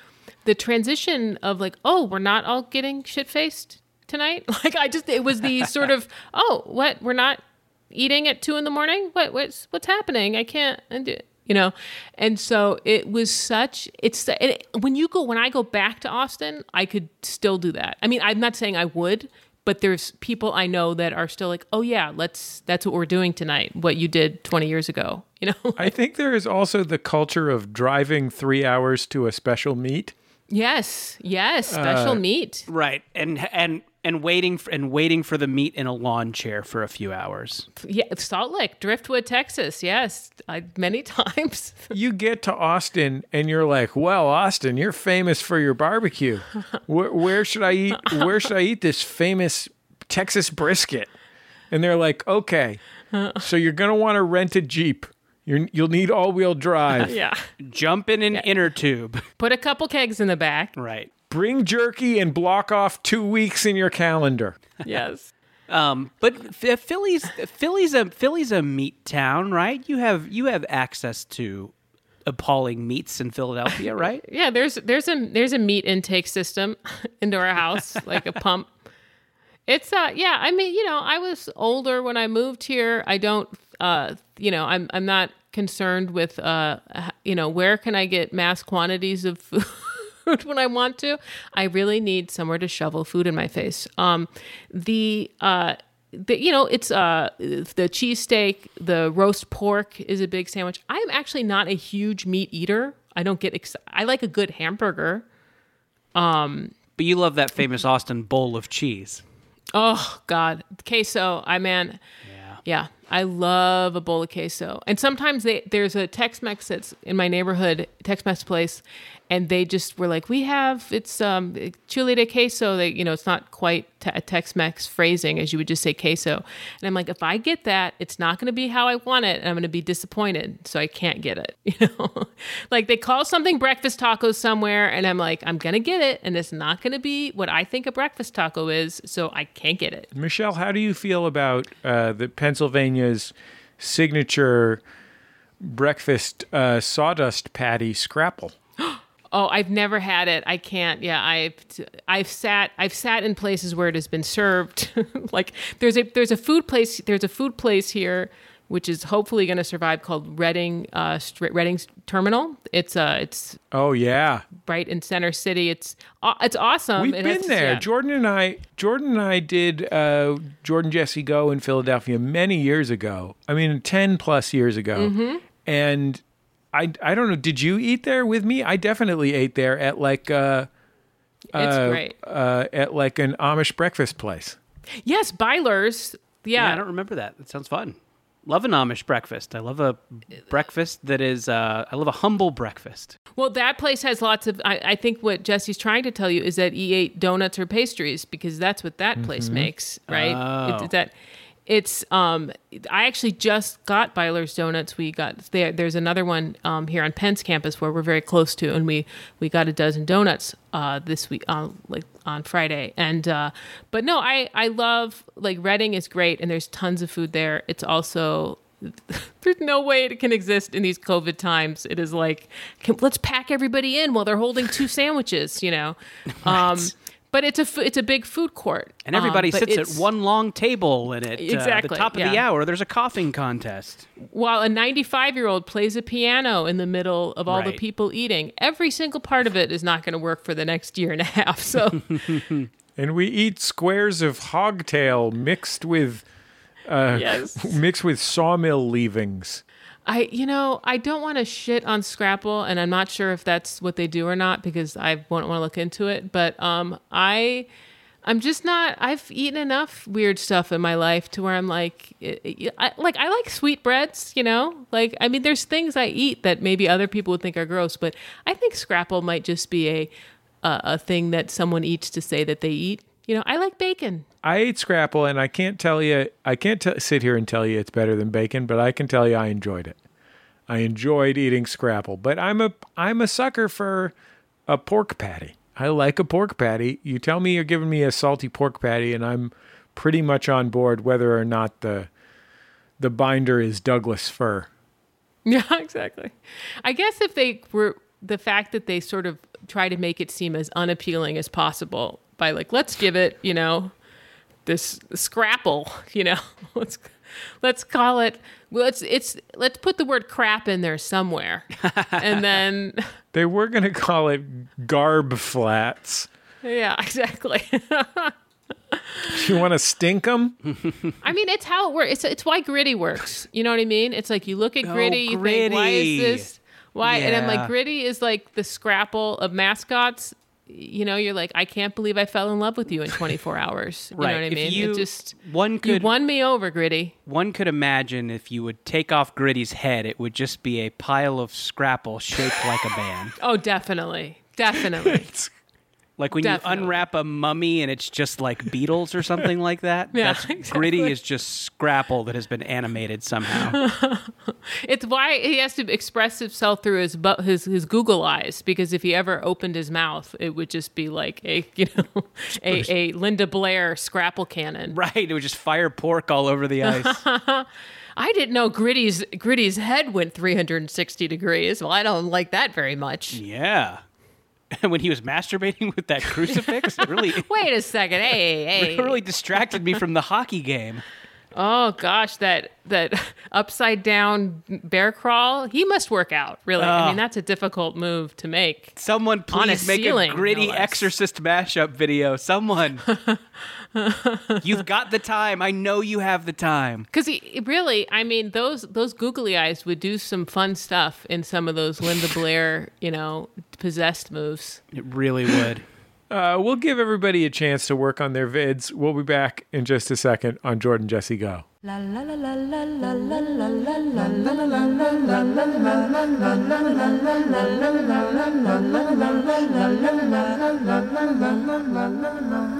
Speaker 4: the transition of like, oh, we're not all getting shit faced tonight. Like I just it was the sort of oh, what we're not eating at two in the morning. What what's what's happening? I can't. and do- You know, and so it was such. It's it, when you go when I go back to Austin, I could still do that. I mean, I'm not saying I would, but there's people I know that are still like, oh yeah, let's that's what we're doing tonight. What you did 20 years ago, you know?
Speaker 2: I think there is also the culture of driving three hours to a special meet.
Speaker 4: yes, yes, special uh, meet.
Speaker 3: Right, and and and waiting for, and waiting for the meat in a lawn chair for a few hours.
Speaker 4: Yeah, Salt Lick, Driftwood, Texas. Yes, I, many times.
Speaker 2: You get to Austin and you're like, "Well, Austin, you're famous for your barbecue. Where, where should I eat? Where should I eat this famous Texas brisket?" And they're like, "Okay, so you're gonna want to rent a jeep. You're, you'll need all-wheel drive.
Speaker 4: yeah,
Speaker 3: Jump in an inner tube.
Speaker 4: put a couple kegs in the back.
Speaker 3: Right.
Speaker 2: Bring jerky and block off two weeks in your calendar."
Speaker 4: Yes.
Speaker 3: Um, but Philly's Philly's a Philly's a meat town, right? You have you have access to appalling meats in Philadelphia, right?
Speaker 4: Yeah, there's there's a there's a meat intake system into our house, like a pump. It's uh yeah, I mean, you know, I was older when I moved here. I don't uh you know, I'm I'm not concerned with uh you know, where can I get mass quantities of food when I want to? I really need somewhere to shovel food in my face. Um the uh the, you know, it's uh the cheesesteak, the roast pork is a big sandwich. I'm actually not a huge meat eater. I don't get ex- I like a good hamburger.
Speaker 3: Um, But you love that famous Austin bowl of cheese.
Speaker 4: Oh God, queso. I man,
Speaker 3: Yeah.
Speaker 4: yeah, I love a bowl of queso. And sometimes they there's a Tex-Mex that's in my neighborhood, Tex-Mex place, and they just were like, we have it's um chile de queso. They you know it's not quite te- a Tex-Mex phrasing as you would just say queso. And I'm like, if I get that, it's not going to be how I want it, and I'm going to be disappointed. So I can't get it. You know, like they call something breakfast tacos somewhere, and I'm like, I'm gonna get it, and it's not going to be what I think a breakfast taco is. So I can't get it.
Speaker 2: Michelle, how do you feel about uh, the Pennsylvania's signature breakfast uh, sawdust patty scrapple?
Speaker 4: Oh, I've never had it. I can't. Yeah, I've I've sat I've sat in places where it has been served. like there's a there's a food place there's a food place here which is hopefully going to survive called Reading uh Reading's Terminal. It's uh it's
Speaker 2: Oh yeah,
Speaker 4: right in Center City. It's aw- it's awesome.
Speaker 2: we've been there.
Speaker 4: yeah.
Speaker 2: Jordan and I, Jordan and I did uh, Jordan Jesse Go in Philadelphia many years ago. I mean, ten plus years ago,
Speaker 4: Mm-hmm.
Speaker 2: and I I don't know. Did you eat there with me? I definitely ate there at like uh,
Speaker 4: It's
Speaker 2: uh,
Speaker 4: great.
Speaker 2: uh, at like an Amish breakfast place.
Speaker 4: Yes, Beiler's.
Speaker 3: Yeah,
Speaker 4: Yeah.
Speaker 3: I don't remember that. That sounds fun. Love an Amish breakfast. I love a breakfast that is. Uh, I love a humble breakfast.
Speaker 4: Well, that place has lots of. I, I think what Jesse's trying to tell you is that he ate donuts or pastries because that's what that place makes, right?
Speaker 3: Oh.
Speaker 4: It's that it's. Um, I actually just got Beiler's donuts. We got there. There's another one um, here on Penn's campus where we're very close to, and we we got a dozen donuts uh, this week, uh, like on Friday. And uh, but no, I I love like Reading is great, and there's tons of food there. It's also there's no way it can exist in these COVID times. It is like, can, let's pack everybody in while they're holding two sandwiches, you know. Um, but it's a f- it's a big food court,
Speaker 3: And everybody
Speaker 4: Um,
Speaker 3: sits at one long table, and at uh,
Speaker 4: Exactly,
Speaker 3: the top of the hour, there's a coughing contest.
Speaker 4: While a 95 year old plays a piano in the middle of all the people eating, every single part of it is not going to work for the next year and a half. So
Speaker 2: And we eat squares of hogtail mixed with
Speaker 4: yes.
Speaker 2: mixed with sawmill leavings.
Speaker 4: I, you know, I don't want to shit on Scrapple, and I'm not sure if that's what they do or not because I won't want to look into it. But um, I, I'm just not. I've eaten enough weird stuff in my life to where I'm like, I, like I like sweetbreads. You know, like I mean, there's things I eat that maybe other people would think are gross, but I think Scrapple might just be a, a, a thing that someone eats to say that they eat. You know, I like bacon.
Speaker 2: I ate scrapple, and I can't tell you. I can't t- sit here and tell you it's better than bacon, but I can tell you I enjoyed it. I enjoyed eating scrapple, but I'm a I'm a sucker for a pork patty. I like a pork patty. You tell me you're giving me a salty pork patty, and I'm pretty much on board, whether or not the the binder is Douglas fir.
Speaker 4: Yeah, exactly. I guess if they were the fact that they sort of try to make it seem as unappealing as possible by like, let's give it, you know, this scrapple, you know, let's let's call it. Well, it's it's let's put the word crap in there somewhere, and then
Speaker 2: They were going to call it garb flats.
Speaker 4: yeah, exactly.
Speaker 2: You want to stink them?
Speaker 4: I mean, it's how it works. It's it's why gritty works. You know what I mean? It's like you look at oh, gritty, you think, why is this? Why? And I'm like, gritty is like the scrapple of mascots. You know, you're like, I can't believe I fell in love with you in 24 hours. You
Speaker 3: right.
Speaker 4: know what I mean?
Speaker 3: you,
Speaker 4: it just
Speaker 3: one
Speaker 4: you
Speaker 3: could
Speaker 4: won me over, gritty.
Speaker 3: one could imagine if you would take off Gritty's head, it would just be a pile of scrapple shaped like a band.
Speaker 4: Oh, definitely, definitely.
Speaker 3: Like when
Speaker 4: Definitely.
Speaker 3: you unwrap a mummy and it's just like beetles or something like that.
Speaker 4: Yeah,
Speaker 3: That's
Speaker 4: exactly.
Speaker 3: Gritty is just scrapple that has been animated somehow.
Speaker 4: it's why he has to express himself through his bu- his his Google eyes because if he ever opened his mouth, it would just be like a you know a, a Linda Blair scrapple cannon.
Speaker 3: right. It would just fire pork all over the ice.
Speaker 4: I didn't know Gritty's Gritty's head went 360 degrees. Well, I don't like that very much.
Speaker 3: Yeah. And when he was masturbating with that crucifix, it really,
Speaker 4: Wait a second. Hey, hey.
Speaker 3: it really distracted me from the hockey game.
Speaker 4: Oh gosh, that that upside down bear crawl. He must work out. Really. I mean, that's a difficult move to make.
Speaker 3: Someone
Speaker 4: On a
Speaker 3: please make
Speaker 4: ceiling,
Speaker 3: a gritty
Speaker 4: no
Speaker 3: exorcist mashup video. Someone. You've got the time. I know you have the time.
Speaker 4: Because he really, I mean, those those googly eyes would do some fun stuff in some of those Linda Blair, you know, possessed moves.
Speaker 3: It really would.
Speaker 2: Uh, we'll give everybody a chance to work on their vids. We'll be back in just a second on Jordan Jesse Go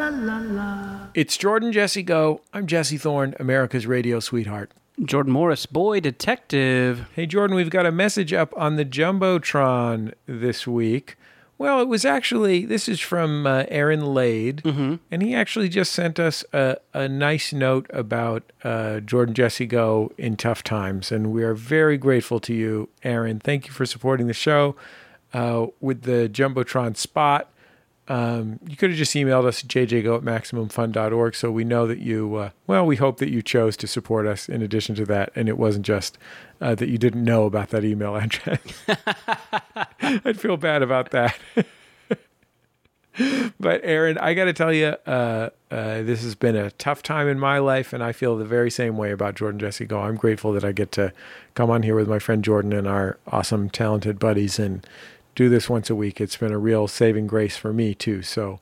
Speaker 1: la la la.
Speaker 2: It's Jordan Jesse Go. I'm Jesse Thorne, America's radio sweetheart.
Speaker 3: Jordan Morris, boy detective.
Speaker 2: Hey, Jordan, we've got a message up on the Jumbotron this week. Well, it was actually, this is from uh, Aaron Lade, mm-hmm. and he actually just sent us a, a nice note about uh, Jordan Jesse Go in tough times. And we are very grateful to you, Aaron. Thank you for supporting the show uh, with the Jumbotron spot. Um, you could have just emailed us at jjgo at maximumfun.org so we know that you, uh, well, we hope that you chose to support us in addition to that, and it wasn't just uh, that you didn't know about that email address. I'd feel bad about that. but Aaron, I got to tell you, uh, uh, this has been a tough time in my life, and I feel the very same way about Jordan Jesse Go. I'm grateful that I get to come on here with my friend Jordan and our awesome, talented buddies and do this once a week. It's been a real saving grace for me too. So,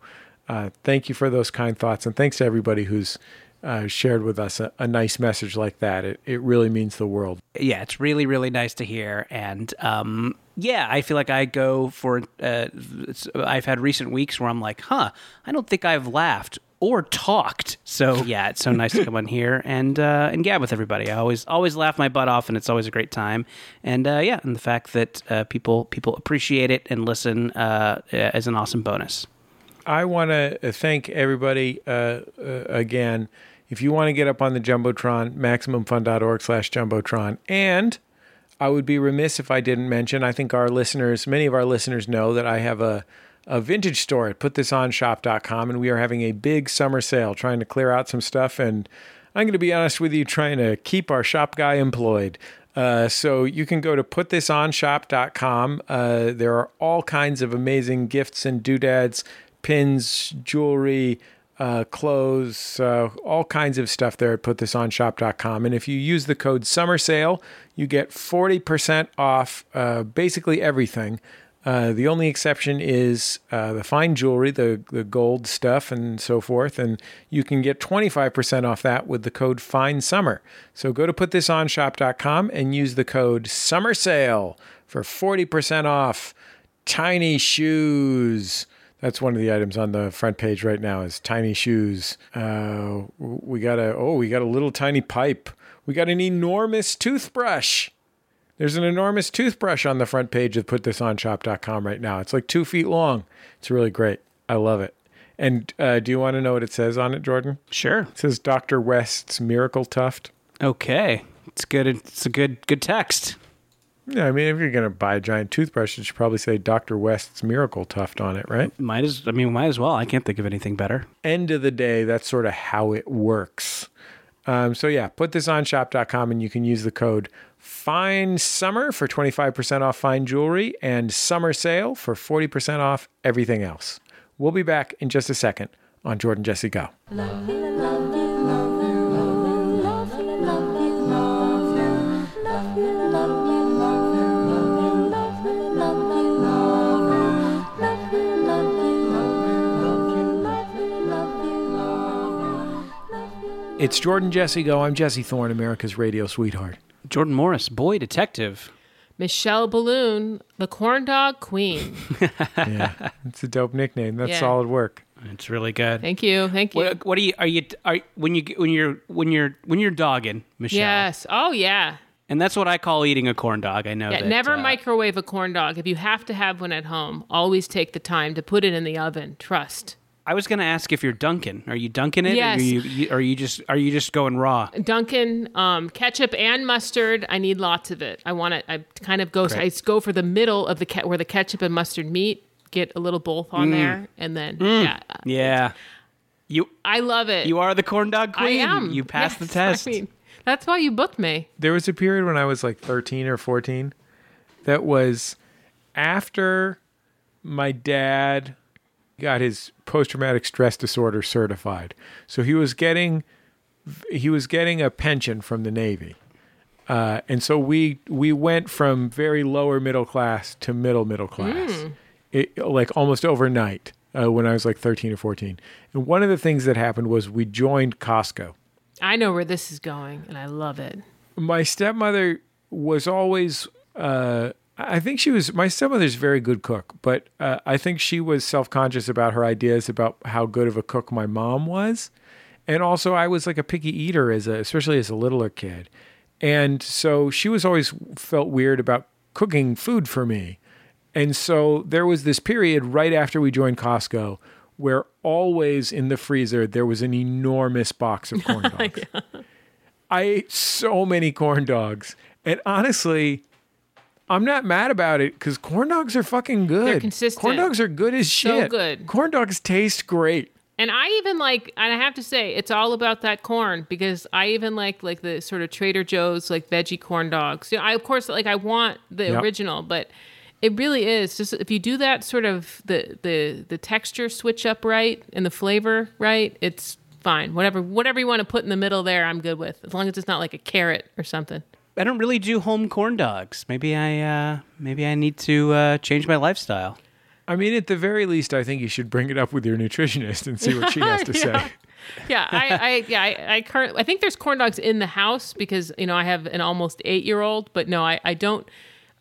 Speaker 2: uh, thank you for those kind thoughts, and thanks to everybody who's uh, shared with us a, a nice message like that. It it really means the world.
Speaker 3: yeah, it's really really nice to hear, and um, yeah, I feel like I go for. Uh, I've had recent weeks where I'm like, huh, I don't think I've laughed or talked. So yeah, it's so nice to come on here and uh, and gab with everybody. I always always laugh my butt off, and it's always a great time. And uh, yeah, and the fact that uh, people people appreciate it and listen uh, is an awesome bonus.
Speaker 2: I want to thank everybody uh, uh, again. If you want to get up on the Jumbotron, MaximumFun.org slash Jumbotron. And I would be remiss if I didn't mention, I think our listeners, many of our listeners know that I have a, a vintage store at putthisonshop.com, and we are having a big summer sale trying to clear out some stuff. And I'm going to be honest with you, trying to keep our shop guy employed. Uh, so you can go to putthisonshop.com. Uh, there are all kinds of amazing gifts and doodads, pins, jewelry, uh, clothes, uh, all kinds of stuff there at putthisonshop.com. And if you use the code summer sale, you get 40% off uh, basically everything. Uh, the only exception is uh, the fine jewelry, the, the gold stuff, and so forth. And you can get 25% off that with the code Fine Summer. So go to putthisonshop.com and use the code Summer Sale for 40% off tiny shoes. That's one of the items on the front page right now is tiny shoes. Uh, we got a oh, we got a little tiny pipe. We got an enormous toothbrush. There's an enormous toothbrush on the front page of putthisonshop.com right now. It's like two feet long. It's really great. I love it. And uh, do you want to know what it says on it, Jordan?
Speaker 3: Sure.
Speaker 2: It says Dr. West's Miracle Tuft.
Speaker 3: Okay. It's good. It's a good good text.
Speaker 2: Yeah, I mean, if you're going to buy a giant toothbrush, it should probably say Dr. West's Miracle Tuft on it, right?
Speaker 3: Might as I mean might as well. I can't think of anything better.
Speaker 2: End of the day, that's sort of how it works. Um, so yeah, put this on shop.com and you can use the code Fine Summer for 25% off fine jewelry and Summer Sale for 40% off everything else. We'll be back in just a second on Jordan Jesse Go. It's Jordan Jesse Go. I'm Jesse Thorne, America's radio sweetheart.
Speaker 3: Jordan Morris, boy detective.
Speaker 4: Michelle Biloon, the corn dog queen.
Speaker 2: Yeah, it's a dope nickname. That's
Speaker 4: Yeah.
Speaker 2: solid work.
Speaker 3: It's really good.
Speaker 4: Thank you. Thank you.
Speaker 3: What, what do you are you are when you when you're when you're when you're dogging Michelle?
Speaker 4: Yes. Oh, yeah.
Speaker 3: and that's what I call eating a corn dog. I know.
Speaker 4: Yeah,
Speaker 3: that,
Speaker 4: never
Speaker 3: uh,
Speaker 4: microwave a corn dog. If you have to have one at home, always take the time to put it in the oven. Trust.
Speaker 3: I was going to ask if you're dunking. Are you dunking it?
Speaker 4: Yes.
Speaker 3: Or are you, you, are you just are you just going raw?
Speaker 4: Dunkin' um, ketchup and mustard. I need lots of it. I want it. I kind of go.
Speaker 3: Great.
Speaker 4: I go for the middle of the ke- where the ketchup and mustard meet. Get a little both on there, and then yeah,
Speaker 3: Yeah. You
Speaker 4: I love it.
Speaker 3: you are the corn dog queen.
Speaker 4: I
Speaker 3: queen.
Speaker 4: am.
Speaker 3: You passed the test.
Speaker 4: I mean, that's why you booked me.
Speaker 2: There was a period when I was like 13 or 14 that was after my dad got his post traumatic stress disorder certified. So he was getting he was getting a pension from the Navy. Uh, and so we we went from very lower middle class to middle middle class, it, like almost overnight uh, when I was like 13 or 14. And one of the things that happened was we joined Costco
Speaker 4: I know where this is going, and I love it.
Speaker 2: my stepmother was always uh I think she was my stepmother's very good cook, but uh, I think she was self-conscious about her ideas about how good of a cook my mom was. And also I was like a picky eater as a especially as a littler kid. And so she was always felt weird about cooking food for me. And so there was this period right after we joined Costco where always in the freezer there was an enormous box of corn dogs. I ate so many corn dogs. And honestly, I'm not mad about it because corn dogs are fucking good.
Speaker 4: They're consistent.
Speaker 2: Corn dogs are good as shit.
Speaker 4: So good.
Speaker 2: Corn dogs taste great.
Speaker 4: And I even like, and I have to say, it's all about that corn because I even like like the sort of Trader Joe's like veggie corn dogs. You know, I of course like I want the
Speaker 2: Yep.
Speaker 4: original, but it really is just if you do that sort of the the the texture switch up right and the flavor right, it's fine. Whatever whatever you want to put in the middle there, I'm good with as long as it's not like a carrot or something.
Speaker 3: I don't really do home corn dogs. Maybe I uh maybe I need to uh change my lifestyle.
Speaker 2: I mean, at the very least, I think you should bring it up with your nutritionist and see what she has to
Speaker 4: Yeah.
Speaker 2: say.
Speaker 4: yeah, I, I yeah, I, I current I think there's corn dogs in the house because you know I have an almost eight year old, but no, I, I don't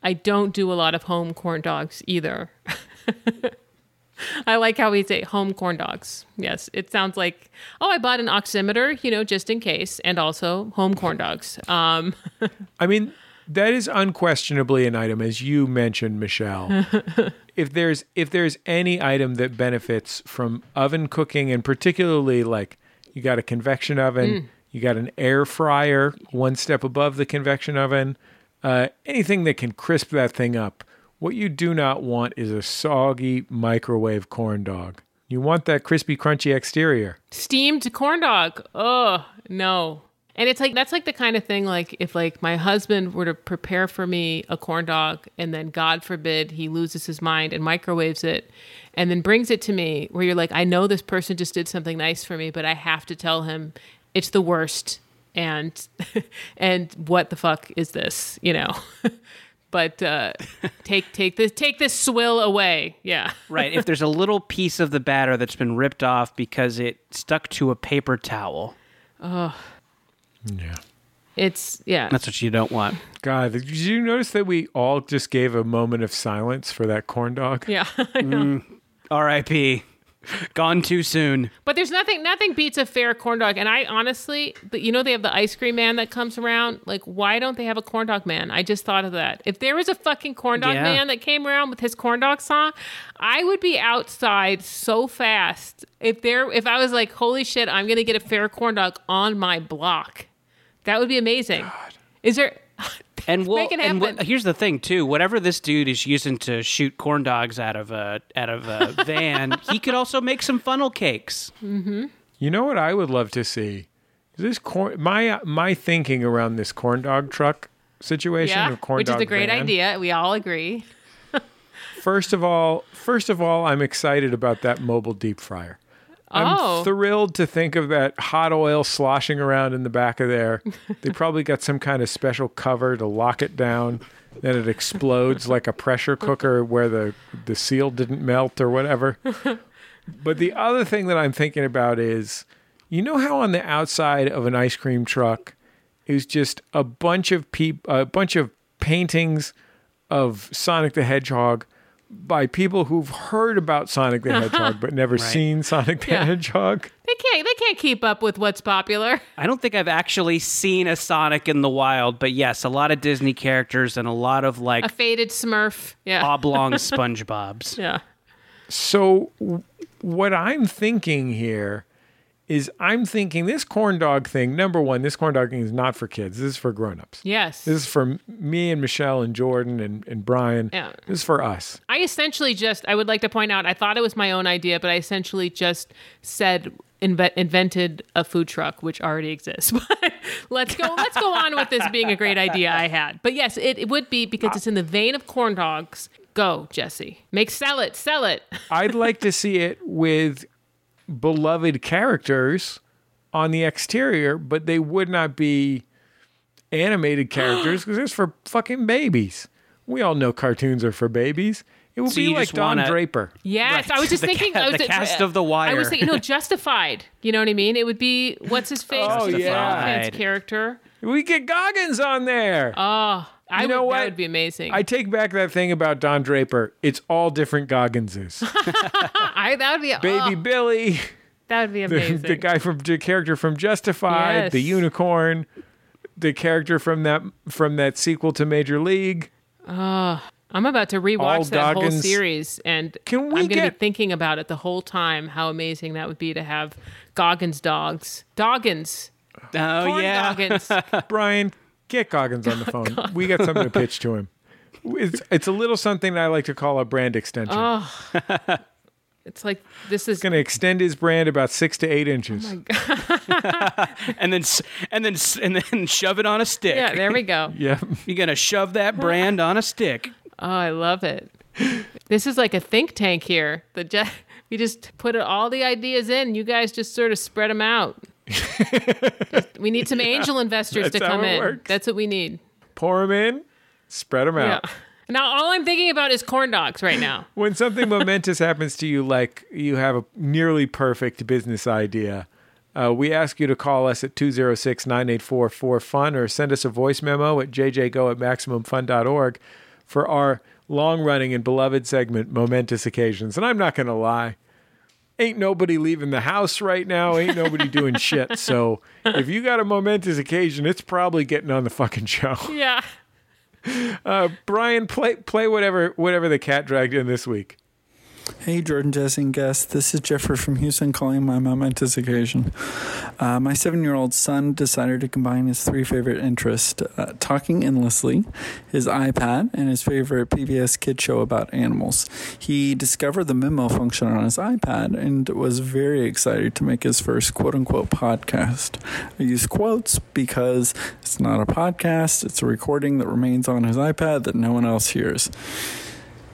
Speaker 4: I don't do a lot of home corn dogs either. I like how we say home corn dogs. Yes, it sounds like oh, I bought an oximeter, you know, just in case, and also home corn dogs. Um,
Speaker 2: I mean, that is unquestionably an item, as you mentioned, Michelle. if there's if there's any item that benefits from oven cooking, and particularly like you got a convection oven, you got an air fryer, one step above the convection oven, uh, anything that can crisp that thing up. What you do not want is a soggy microwave corn dog. You want that crispy, crunchy exterior.
Speaker 4: steamed corn dog. Oh no. And it's like that's like the kind of thing like if like my husband were to prepare for me a corn dog and then God forbid he loses his mind and microwaves it and then brings it to me where you're like I know this person just did something nice for me but I have to tell him it's the worst and and what the fuck is this, you know? but uh take take this take this swill away. Yeah.
Speaker 3: Right. if there's a little piece of the batter that's been ripped off because it stuck to a paper towel, Oh.
Speaker 2: Yeah.
Speaker 4: It's yeah.
Speaker 3: that's what you don't want.
Speaker 2: God, did you notice that we all just gave a moment of silence for that corn dog?
Speaker 4: Yeah. I know.
Speaker 3: R.I.P. Gone too soon.
Speaker 4: But there's nothing nothing beats a fair corn dog. And I honestly, but you know they have the ice cream man that comes around. Like, why don't they have a corn dog man? I just thought of that. If there was a fucking corn dog
Speaker 3: Yeah.
Speaker 4: man that came around with his corn dog song, I would be outside so fast. If there if I was like, holy shit, I'm gonna get a fair corn dog on my block. That would be amazing. Is there
Speaker 3: And we'll,
Speaker 4: Make it
Speaker 3: and
Speaker 4: happen.
Speaker 3: wh- here's the thing too. Whatever this dude is using to shoot corn dogs out of a out of a van, he could also make some funnel cakes. Mm-hmm.
Speaker 2: You know what I would love to see? This corn my my thinking around this corn dog truck situation
Speaker 4: yeah,
Speaker 2: or corn
Speaker 4: which is a great
Speaker 2: van.
Speaker 4: idea. We all agree.
Speaker 2: First of all, first of all, I'm excited about that mobile deep fryer. I'm
Speaker 4: Oh.
Speaker 2: thrilled to think of that hot oil sloshing around in the back of there. they probably got some kind of special cover to lock it down. Then it explodes like a pressure cooker where the, the seal didn't melt or whatever. But the other thing that I'm thinking about is you know how on the outside of an ice cream truck is just a bunch of peop- a bunch of paintings of Sonic the Hedgehog by people who've heard about Sonic the Hedgehog but never seen Sonic the
Speaker 4: Yeah.
Speaker 2: Hedgehog.
Speaker 4: They can't they can't keep up with what's popular.
Speaker 3: I don't think I've actually seen a Sonic in the wild, but yes, a lot of Disney characters and a lot of like
Speaker 4: A faded Smurf. Yeah.
Speaker 3: oblong SpongeBob's.
Speaker 4: yeah.
Speaker 2: So w- what I'm thinking here is I'm thinking this corn dog thing. Number one, this corn dog thing is not for kids. This is for grown-ups.
Speaker 4: Yes.
Speaker 2: This is for me and Michelle and Jordan and, and Brian.
Speaker 4: Yeah.
Speaker 2: This is for us.
Speaker 4: I essentially just, I would like to point out, I thought it was my own idea, but I essentially just said, inve- invented a food truck, which already exists. But let's go, let's go on with this being a great idea I had. But yes, it, it would be because it's in the vein of corn dogs. Go, Jesse. Make, sell it, sell it.
Speaker 2: I'd like to see it with beloved characters on the exterior, but they would not be animated characters because it's for fucking babies. We all know cartoons are for babies. It would
Speaker 3: So
Speaker 2: be
Speaker 3: you
Speaker 2: like
Speaker 3: just
Speaker 2: Don
Speaker 3: wanna-
Speaker 2: Draper.
Speaker 4: Yes,
Speaker 3: Right.
Speaker 4: I was just
Speaker 3: The
Speaker 4: thinking.
Speaker 3: ca-
Speaker 4: I was
Speaker 3: the cast of The wire.
Speaker 4: I
Speaker 3: Wire.
Speaker 4: was thinking, no, Justified. You know what I mean? It would be what's his face?
Speaker 2: Oh,
Speaker 4: Steve
Speaker 2: yeah.
Speaker 4: Martin's character.
Speaker 2: We get Goggins on there.
Speaker 4: Oh, I
Speaker 2: You know
Speaker 4: would,
Speaker 2: what?
Speaker 4: That would be amazing.
Speaker 2: I take back that thing about Don Draper. It's all different Gogginses.
Speaker 4: I, that would be
Speaker 2: Baby
Speaker 4: oh,
Speaker 2: Billy,
Speaker 4: that would be
Speaker 2: the,
Speaker 4: amazing.
Speaker 2: the guy from the character from Justified,
Speaker 4: Yes.
Speaker 2: the unicorn, the character from that from that sequel to Major League.
Speaker 4: I'm about to
Speaker 2: All
Speaker 4: rewatch that whole series, and
Speaker 2: Can we
Speaker 4: I'm going to be thinking about it the whole time. How amazing that would be to have Goggins dogs, Doggins,
Speaker 3: Oh
Speaker 4: corn
Speaker 3: yeah.
Speaker 4: Goggins.
Speaker 2: Brian, get Goggins on the phone. We got something to pitch to him. It's, it's a little something that I like to call a brand extension.
Speaker 4: Oh, it's like this is
Speaker 2: going to extend his brand about six to eight inches.
Speaker 3: Oh and then and then and then shove it on a stick.
Speaker 4: yeah. There we go.
Speaker 2: yeah.
Speaker 3: You're gonna shove that brand on a stick.
Speaker 4: Oh, I love it. This is like a think tank here. The ju- we just put all the ideas in. You guys just sort of spread them out. Just- we need some angel investors to come in.
Speaker 2: works.
Speaker 4: That's what we need.
Speaker 2: Pour them in, spread them
Speaker 4: Yeah.
Speaker 2: out.
Speaker 4: Now all I'm thinking about is corn dogs right now.
Speaker 2: When something momentous happens to you, like you have a nearly perfect business idea, uh, we ask you to call us at 206 984 4FUN or send us a voice memo at jjgo at MaximumFun.org for our long running and beloved segment, Momentous Occasions. And I'm not going to lie. Ain't nobody leaving the house right now. Ain't nobody doing shit. So if you got a momentous occasion, it's probably getting on the fucking show.
Speaker 4: Yeah.
Speaker 2: Uh, Brian, play play whatever whatever the cat dragged in this week.
Speaker 5: Hey, Jordan, Jesse, and guest. This is Jeffrey from Houston calling my momentous occasion. Uh, my seven year old son decided to combine his three favorite interests uh, talking endlessly, his iPad, and his favorite PBS kid show about animals. He discovered the memo function on his iPad and was very excited to make his first quote unquote podcast. I use quotes because it's not a podcast, it's a recording that remains on his iPad that no one else hears.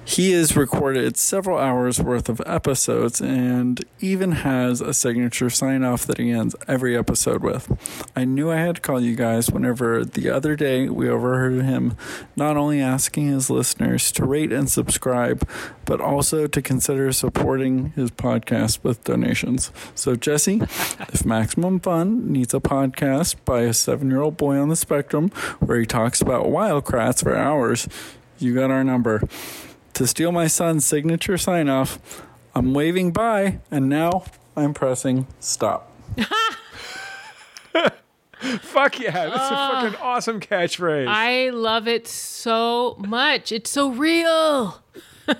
Speaker 5: He has recorded several hours worth of episodes and even has a signature sign off that he ends every episode with. I knew I had to call you guys whenever the other day we overheard him not only asking his listeners to rate and subscribe, but also to consider supporting his podcast with donations. So, Jesse, if Maximum Fun needs a podcast by a seven year old boy on the spectrum where he talks about Wild Kratts for hours, you got our number to steal my son's signature sign off. I'm waving bye, and now I'm pressing stop.
Speaker 2: Fuck yeah, that's a ah. fucking awesome catchphrase.
Speaker 4: I love it so much. It's so real.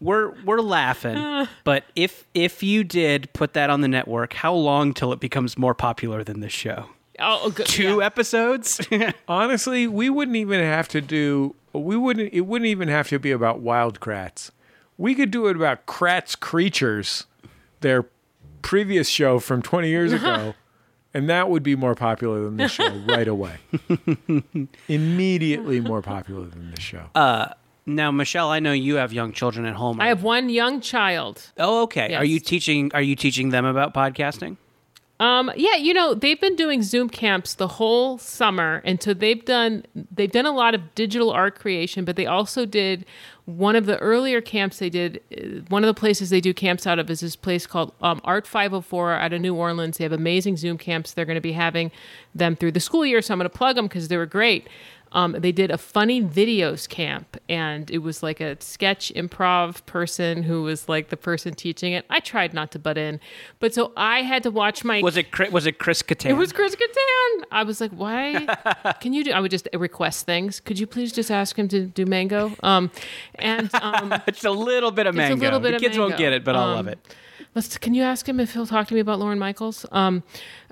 Speaker 3: We're we're laughing, but if if you did put that on the network, how long till it becomes more popular than this show?
Speaker 4: Oh, oh, good.
Speaker 3: Two
Speaker 4: yeah.
Speaker 3: episodes?
Speaker 2: Honestly, we wouldn't even have to do. We wouldn't. It wouldn't even have to be about Wild Kratts. We could do it about Kratts Creatures, their previous show from 20 years ago, and that would be more popular than this show right away. Immediately more popular than this show.
Speaker 3: Uh, now, Michelle, I know you have young children at home.
Speaker 4: I have one young child.
Speaker 3: Oh, okay. Are you teaching? Are you teaching them about podcasting?
Speaker 4: Um, yeah, you know, they've been doing Zoom camps the whole summer, and so they've done they've done a lot of digital art creation, but they also did one of the earlier camps they did. uh, One of the places they do camps out of is this place called um, Art 504 out of New Orleans. They have amazing Zoom camps. They're going to be having them through the school year, so I'm going to plug them because they were great. Um, they did a funny videos camp, and it was like a sketch improv person who was like the person teaching it. I tried not to butt in, but so I had to watch my.
Speaker 3: Was it was it Chris Kattan?
Speaker 4: It was Chris Kattan. I was like, why? Can you do? I would just request things. Could you please just ask him to do mango? Um, and um,
Speaker 3: just a little bit of
Speaker 4: Just a little bit
Speaker 3: the
Speaker 4: of
Speaker 3: kids won't get it, but I'll
Speaker 4: Um,
Speaker 3: love it.
Speaker 4: let's. Can you ask him if he'll talk to me about Lorne Michaels? Um,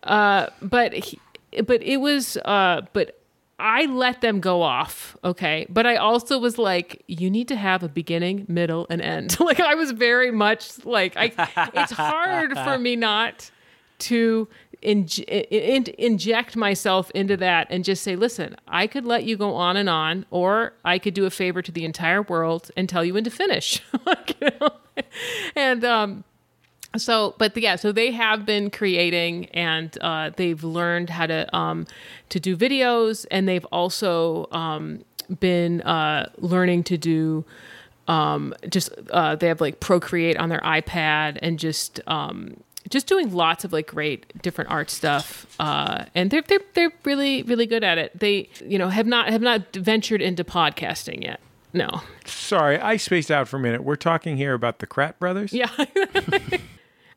Speaker 4: uh, but he, but it was. Uh, but I let them go off, okay. But I also was like, you need to have a beginning, middle, and end. like I was very much like, I. It's hard for me not to in- inject myself into that and just say, listen, I could let you go on and on, or I could do a favor to the entire world and tell you when to finish. Like, you know? And um, so, but yeah, so they have been creating and uh, they've learned how to um, to do videos, and they've also um, been uh, learning to do um, just uh, they have like Procreate on their iPad and just um, just doing lots of like great different art stuff. Uh, and they're they're they're really really good at it. They you know have not have not ventured into podcasting yet. No.
Speaker 2: Sorry, I spaced out for a minute. We're talking here about the Kratt brothers.
Speaker 4: Yeah.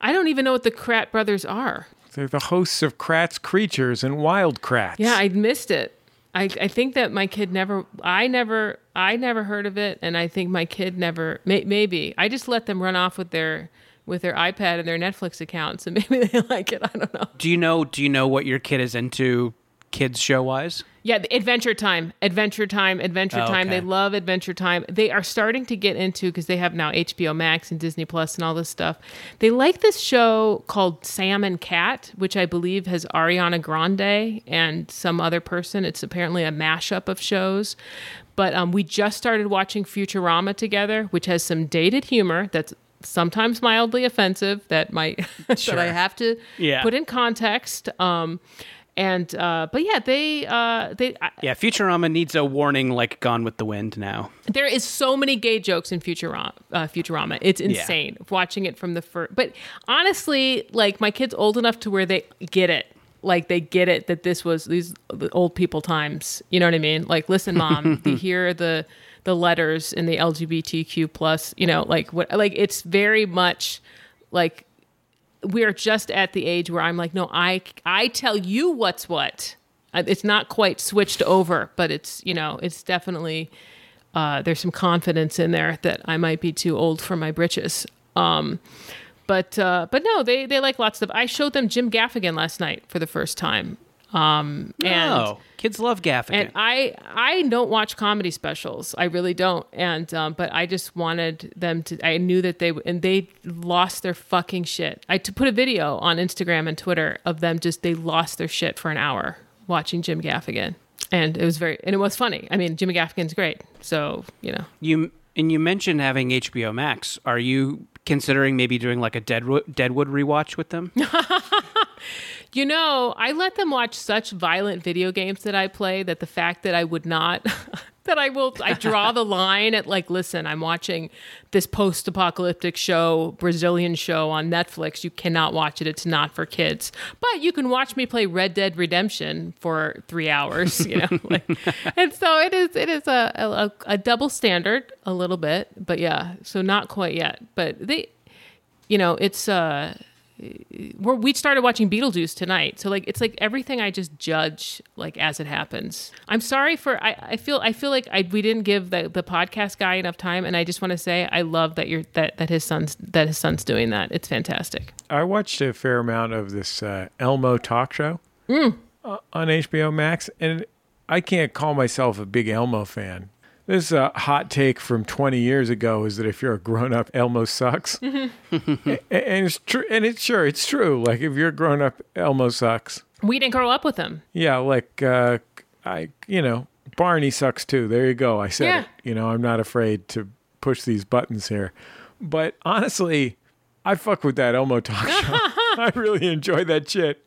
Speaker 4: I don't even know what the Kratt brothers are.
Speaker 2: They're the hosts of Kratts' Creatures and Wild Kratts.
Speaker 4: Yeah, I missed it. I, I think that my kid never I never I never heard of it and I think my kid never may, maybe I just let them run off with their with their iPad and their Netflix accounts and maybe they like it I don't know.
Speaker 3: Do you know? Do you know what your kid is into, kids show wise?
Speaker 4: Yeah, Adventure Time, Adventure Time, Adventure
Speaker 3: Oh,
Speaker 4: Time. They love Adventure Time. They are starting to get into because they have now HBO Max and Disney Plus and all this stuff. They like this show called Sam and Cat, which I believe has Ariana Grande and some other person. It's apparently a mashup of shows. But um, we just started watching Futurama together, which has some dated humor that's sometimes mildly offensive that might that I have to
Speaker 3: Yeah.
Speaker 4: put in context. Um, and uh, but yeah, they uh, they I,
Speaker 3: Yeah, Futurama needs a warning like Gone with the Wind now.
Speaker 4: there is so many gay jokes in Futurama. Uh, Futurama, it's insane watching it from the first. But honestly, like my kid's old enough to where they get it. Like they get it that this was these the old people times. You know what I mean? Like, listen, mom, the, here are the the letters in the LGBTQ plus. You know, like what? Like it's very much like we are just at the age where I'm like, no, I I tell you what's what. Uh, It's not quite switched over, but it's you know, it's definitely uh, there's some confidence in there that I might be too old for my britches. Um, but uh, but no, they they like lots of. I showed them Jim Gaffigan last night for the first time. Um, and
Speaker 3: oh, kids love Gaffigan.
Speaker 4: and I I don't watch comedy specials. I really don't. And um, but I just wanted them to. I knew that they and they lost their fucking shit. I to put a video on Instagram and Twitter of them just they lost their shit for an hour watching Jim Gaffigan, and it was very and it was funny. I mean, Jimmy Gaffigan's great. So you know,
Speaker 3: you and you mentioned having HBO Max. Are you considering maybe doing like a Deadwood Deadwood rewatch with them?
Speaker 4: You know, I let them watch such violent video games that I play that the fact that I would not that I will I draw the line at like listen, I'm watching this post-apocalyptic show, Brazilian show on Netflix. You cannot watch it. It's not for kids. But you can watch me play Red Dead Redemption for 3 hours, you know. like, and so it is it is a, a a double standard a little bit, but yeah, so not quite yet. But they you know, it's uh we're, we started watching Beetlejuice tonight, so like it's like everything I just judge like as it happens. I'm sorry for I, I feel I feel like I we didn't give the, the podcast guy enough time, and I just want to say I love that you're that that his son's that his son's doing that. It's fantastic.
Speaker 2: I watched a fair amount of this uh, Elmo talk show uh, on HBO Max, and I can't call myself a big Elmo fan. This uh, hot take from 20 years ago is that if you're a grown up, Elmo sucks. A- and it's true. And it's sure, it's true. Like if you're a grown up, Elmo sucks.
Speaker 4: We didn't grow up with him.
Speaker 2: Yeah, like uh, I, you know, Barney sucks too. There you go. I said
Speaker 4: Yeah.
Speaker 2: it. You know, I'm not afraid to push these buttons here. But honestly, I fuck with that Elmo talk show. I really enjoy that shit.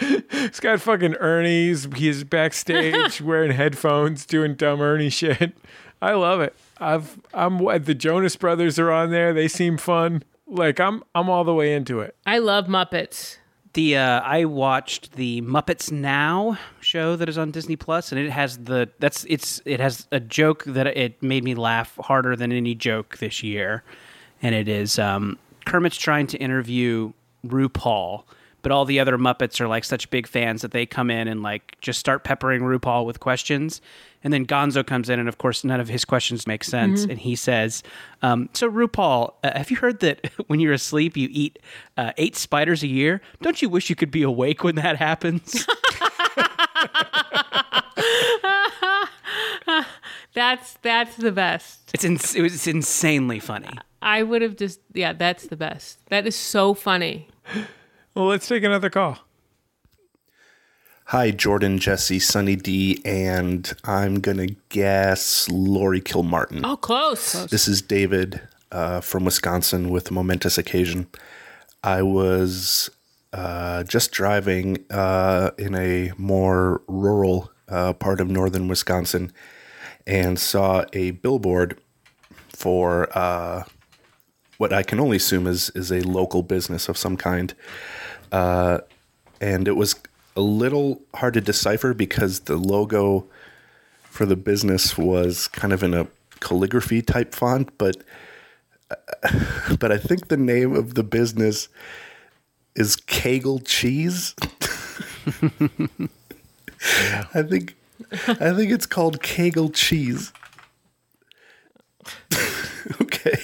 Speaker 2: It's got fucking Ernie's. He's backstage wearing headphones, doing dumb Ernie shit. I love it. I've I'm the Jonas Brothers are on there. They seem fun. Like I'm I'm all the way into it.
Speaker 4: I love Muppets.
Speaker 3: The uh, I watched the Muppets Now show that is on Disney Plus, and it has the that's it's it has a joke that it made me laugh harder than any joke this year, and it is um, Kermit's trying to interview RuPaul, but all the other Muppets are like such big fans that they come in and like just start peppering RuPaul with questions. And then Gonzo comes in, and of course, none of his questions make sense. And he says, um, "So RuPaul, uh, have you heard that when you're asleep, you eat uh, eight spiders a year? Don't you wish you could be awake when that happens?"
Speaker 4: That's that's the best.
Speaker 3: it's ins- it was insanely funny.
Speaker 4: I would have just yeah, that's the best. That is so funny.
Speaker 2: Well, let's take another call.
Speaker 6: Hi, Jordan, Jesse, Sunny D, and I'm gonna guess Laurie Kilmartin.
Speaker 4: Oh, close.
Speaker 6: This is David uh, from Wisconsin with a momentous occasion. I was uh, just driving uh, in a more rural uh, part of northern Wisconsin and saw a billboard for uh, what I can only assume is is a local business of some kind, uh, and it was a little hard to decipher because the logo for the business was kind of in a calligraphy type font, but but I think the name of the business is Kegel Cheese. I think I think it's called Kegel Cheese. okay.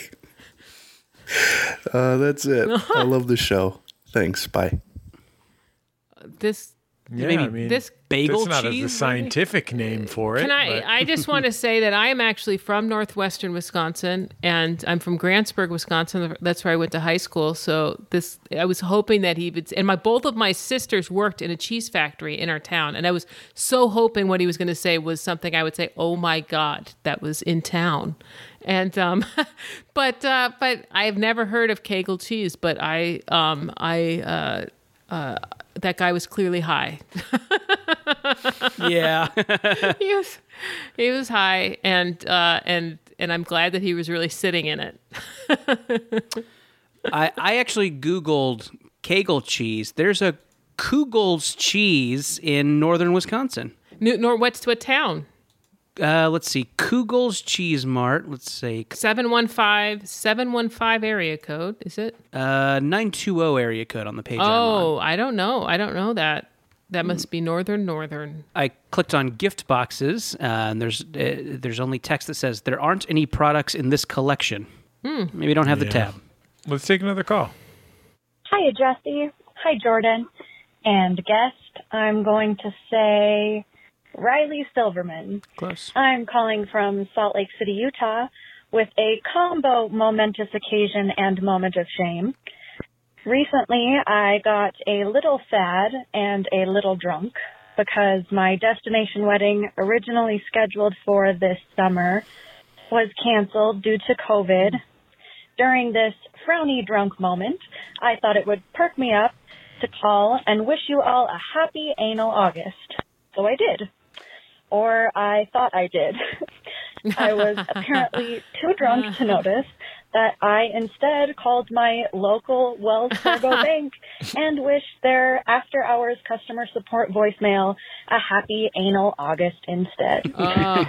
Speaker 6: Uh, that's it. I love the show. Thanks. Bye.
Speaker 4: This
Speaker 2: Yeah,
Speaker 3: Maybe
Speaker 2: I mean,
Speaker 4: this
Speaker 3: Bagel
Speaker 2: that's not a-
Speaker 3: cheese.
Speaker 2: the scientific name for it.
Speaker 4: Can I?
Speaker 2: but-
Speaker 4: I just want to say that I am actually from northwestern Wisconsin, and I'm from Grantsburg, Wisconsin. That's where I went to high school. So this, I was hoping that he would. And my both of my sisters worked in a cheese factory in our town, and I was so hoping what he was going to say was something I would say, "Oh my God, that was in town." And um, but uh, but I've never heard of Kegel cheese, but I um I uh, uh, that guy was clearly high.
Speaker 3: yeah.
Speaker 4: he was he was high and uh and and I'm glad that he was really sitting in it.
Speaker 3: I, I actually Googled Kegel cheese. There's a Kugel's cheese in northern Wisconsin.
Speaker 4: New, nor what's what town?
Speaker 3: Uh, let's see. Kugel's Cheese Mart. Let's say
Speaker 4: 715 715 area code, is it?
Speaker 3: uh, 920 area code on the page.
Speaker 4: Oh, I don't know. I don't know that. That must be northern northern.
Speaker 3: I clicked on gift boxes, uh, and there's uh, there's only text that says there aren't any products in this collection. Maybe you don't have the
Speaker 2: Yeah.
Speaker 3: tab.
Speaker 2: Let's take another call.
Speaker 7: Hi, Jesse. Hi, Jordan. And guest, I'm going to say Riley Silverman.
Speaker 3: Close.
Speaker 7: I'm calling from Salt Lake City, Utah, with a combo momentous occasion and moment of shame. Recently, I got a little sad and a little drunk because my destination wedding, originally scheduled for this summer, was canceled due to COVID. During this frowny drunk moment, I thought it would perk me up to call and wish you all a happy anal August. So I did. Or I thought I did. I was apparently too drunk to notice that I instead called my local Wells Fargo bank and wished their after hours customer support voicemail a happy anal August instead.
Speaker 4: Oh,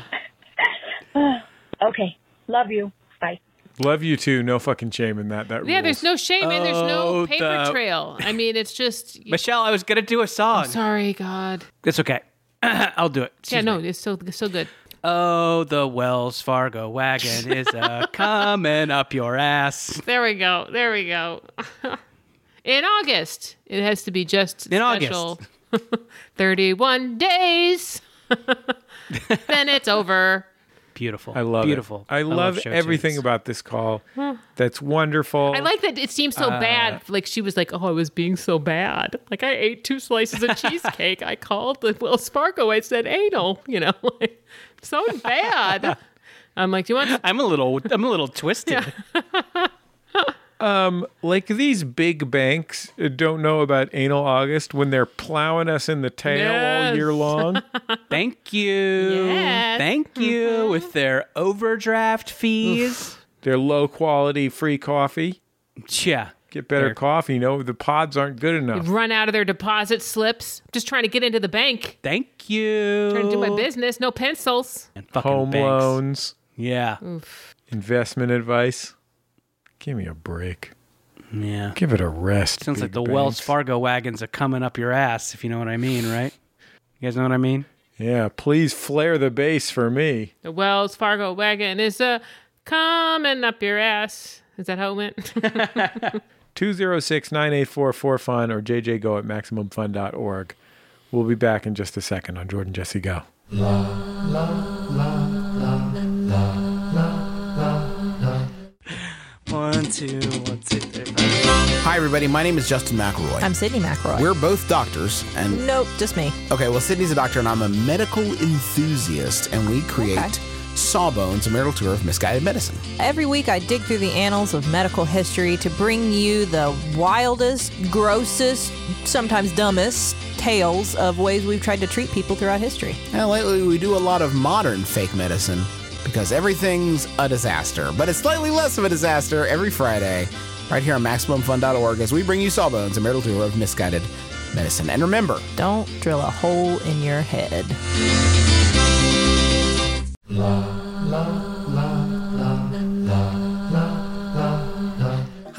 Speaker 7: okay. Love you. Bye.
Speaker 2: Love you too. No fucking shame in that. That
Speaker 4: yeah, there's no shame and there's
Speaker 3: Oh,
Speaker 4: no paper
Speaker 3: the-
Speaker 4: trail. I mean, it's just
Speaker 3: Michelle, I was gonna do a song.
Speaker 4: sorry, God.
Speaker 3: It's okay. I'll do it.
Speaker 4: Yeah, no,
Speaker 3: me.
Speaker 4: it's so so good.
Speaker 3: Oh, the Wells Fargo wagon is uh, coming up your ass.
Speaker 4: There we go. There we go. In August, it has to be just
Speaker 3: In August.
Speaker 4: 31 days. then it's over.
Speaker 3: Beautiful.
Speaker 2: I love
Speaker 3: Beautiful.
Speaker 2: it. I, love,
Speaker 3: show
Speaker 2: everything
Speaker 3: tunes.
Speaker 2: about this call. That's wonderful.
Speaker 4: I like that it seems so
Speaker 2: Uh,
Speaker 4: bad. Like she was like, "Oh, I was being so bad. Like I ate two slices of cheesecake. I called the Wells Fargo. I said anal. You know, like so bad." I'm like, "Do you want?"
Speaker 3: I'm a little. I'm a little twisted.
Speaker 2: Like these big banks uh, don't know about anal August when they're plowing us in the tail all year long.
Speaker 3: Thank you.
Speaker 4: Yes.
Speaker 3: Thank you. With their overdraft fees.
Speaker 2: Their low quality free coffee.
Speaker 3: Yeah.
Speaker 2: Get Get better
Speaker 3: There.
Speaker 2: coffee. No, the pods aren't good enough.
Speaker 4: Run out of their deposit slips. Just trying to get into the bank.
Speaker 3: Thank you.
Speaker 4: Trying to do my business. No pencils.
Speaker 3: And fucking
Speaker 2: Home
Speaker 3: banks.
Speaker 2: loans,
Speaker 3: Yeah.
Speaker 2: investment advice. Give me a break.
Speaker 3: Yeah.
Speaker 2: Give it a rest.
Speaker 3: Sounds like
Speaker 2: big
Speaker 3: the Wells. Fargo wagons are coming up your ass, if you know what I mean, right? You guys know what I mean?
Speaker 2: Yeah, please flare the bass for me.
Speaker 4: The Wells Fargo wagon is uh, coming up your ass. Is that how it went?
Speaker 2: 206 984 4FUN or jjgo at MaximumFun.org. We'll be back in just a second on Jordan Jesse Go.
Speaker 3: One, two, one, two, three.
Speaker 8: Hi, everybody. My name is Justin McElroy.
Speaker 9: I'm Sydnee McElroy.
Speaker 8: We're both doctors, and
Speaker 9: nope, just me.
Speaker 8: okay, well, Sydnee's a doctor, and I'm a medical enthusiast, and we create
Speaker 9: Okay.
Speaker 8: Sawbones, a marital tour of misguided medicine.
Speaker 9: Every week, I dig through the annals of medical history to bring you the wildest, grossest, sometimes dumbest tales of ways we've tried to treat people throughout history.
Speaker 8: And lately, we do a lot of modern fake medicine because everything's a disaster, but it's slightly less of a disaster every Friday, right here on MaximumFun.org, as we bring you Sawbones, a marital tour of misguided medicine. And remember,
Speaker 9: Don't drill a hole in your head.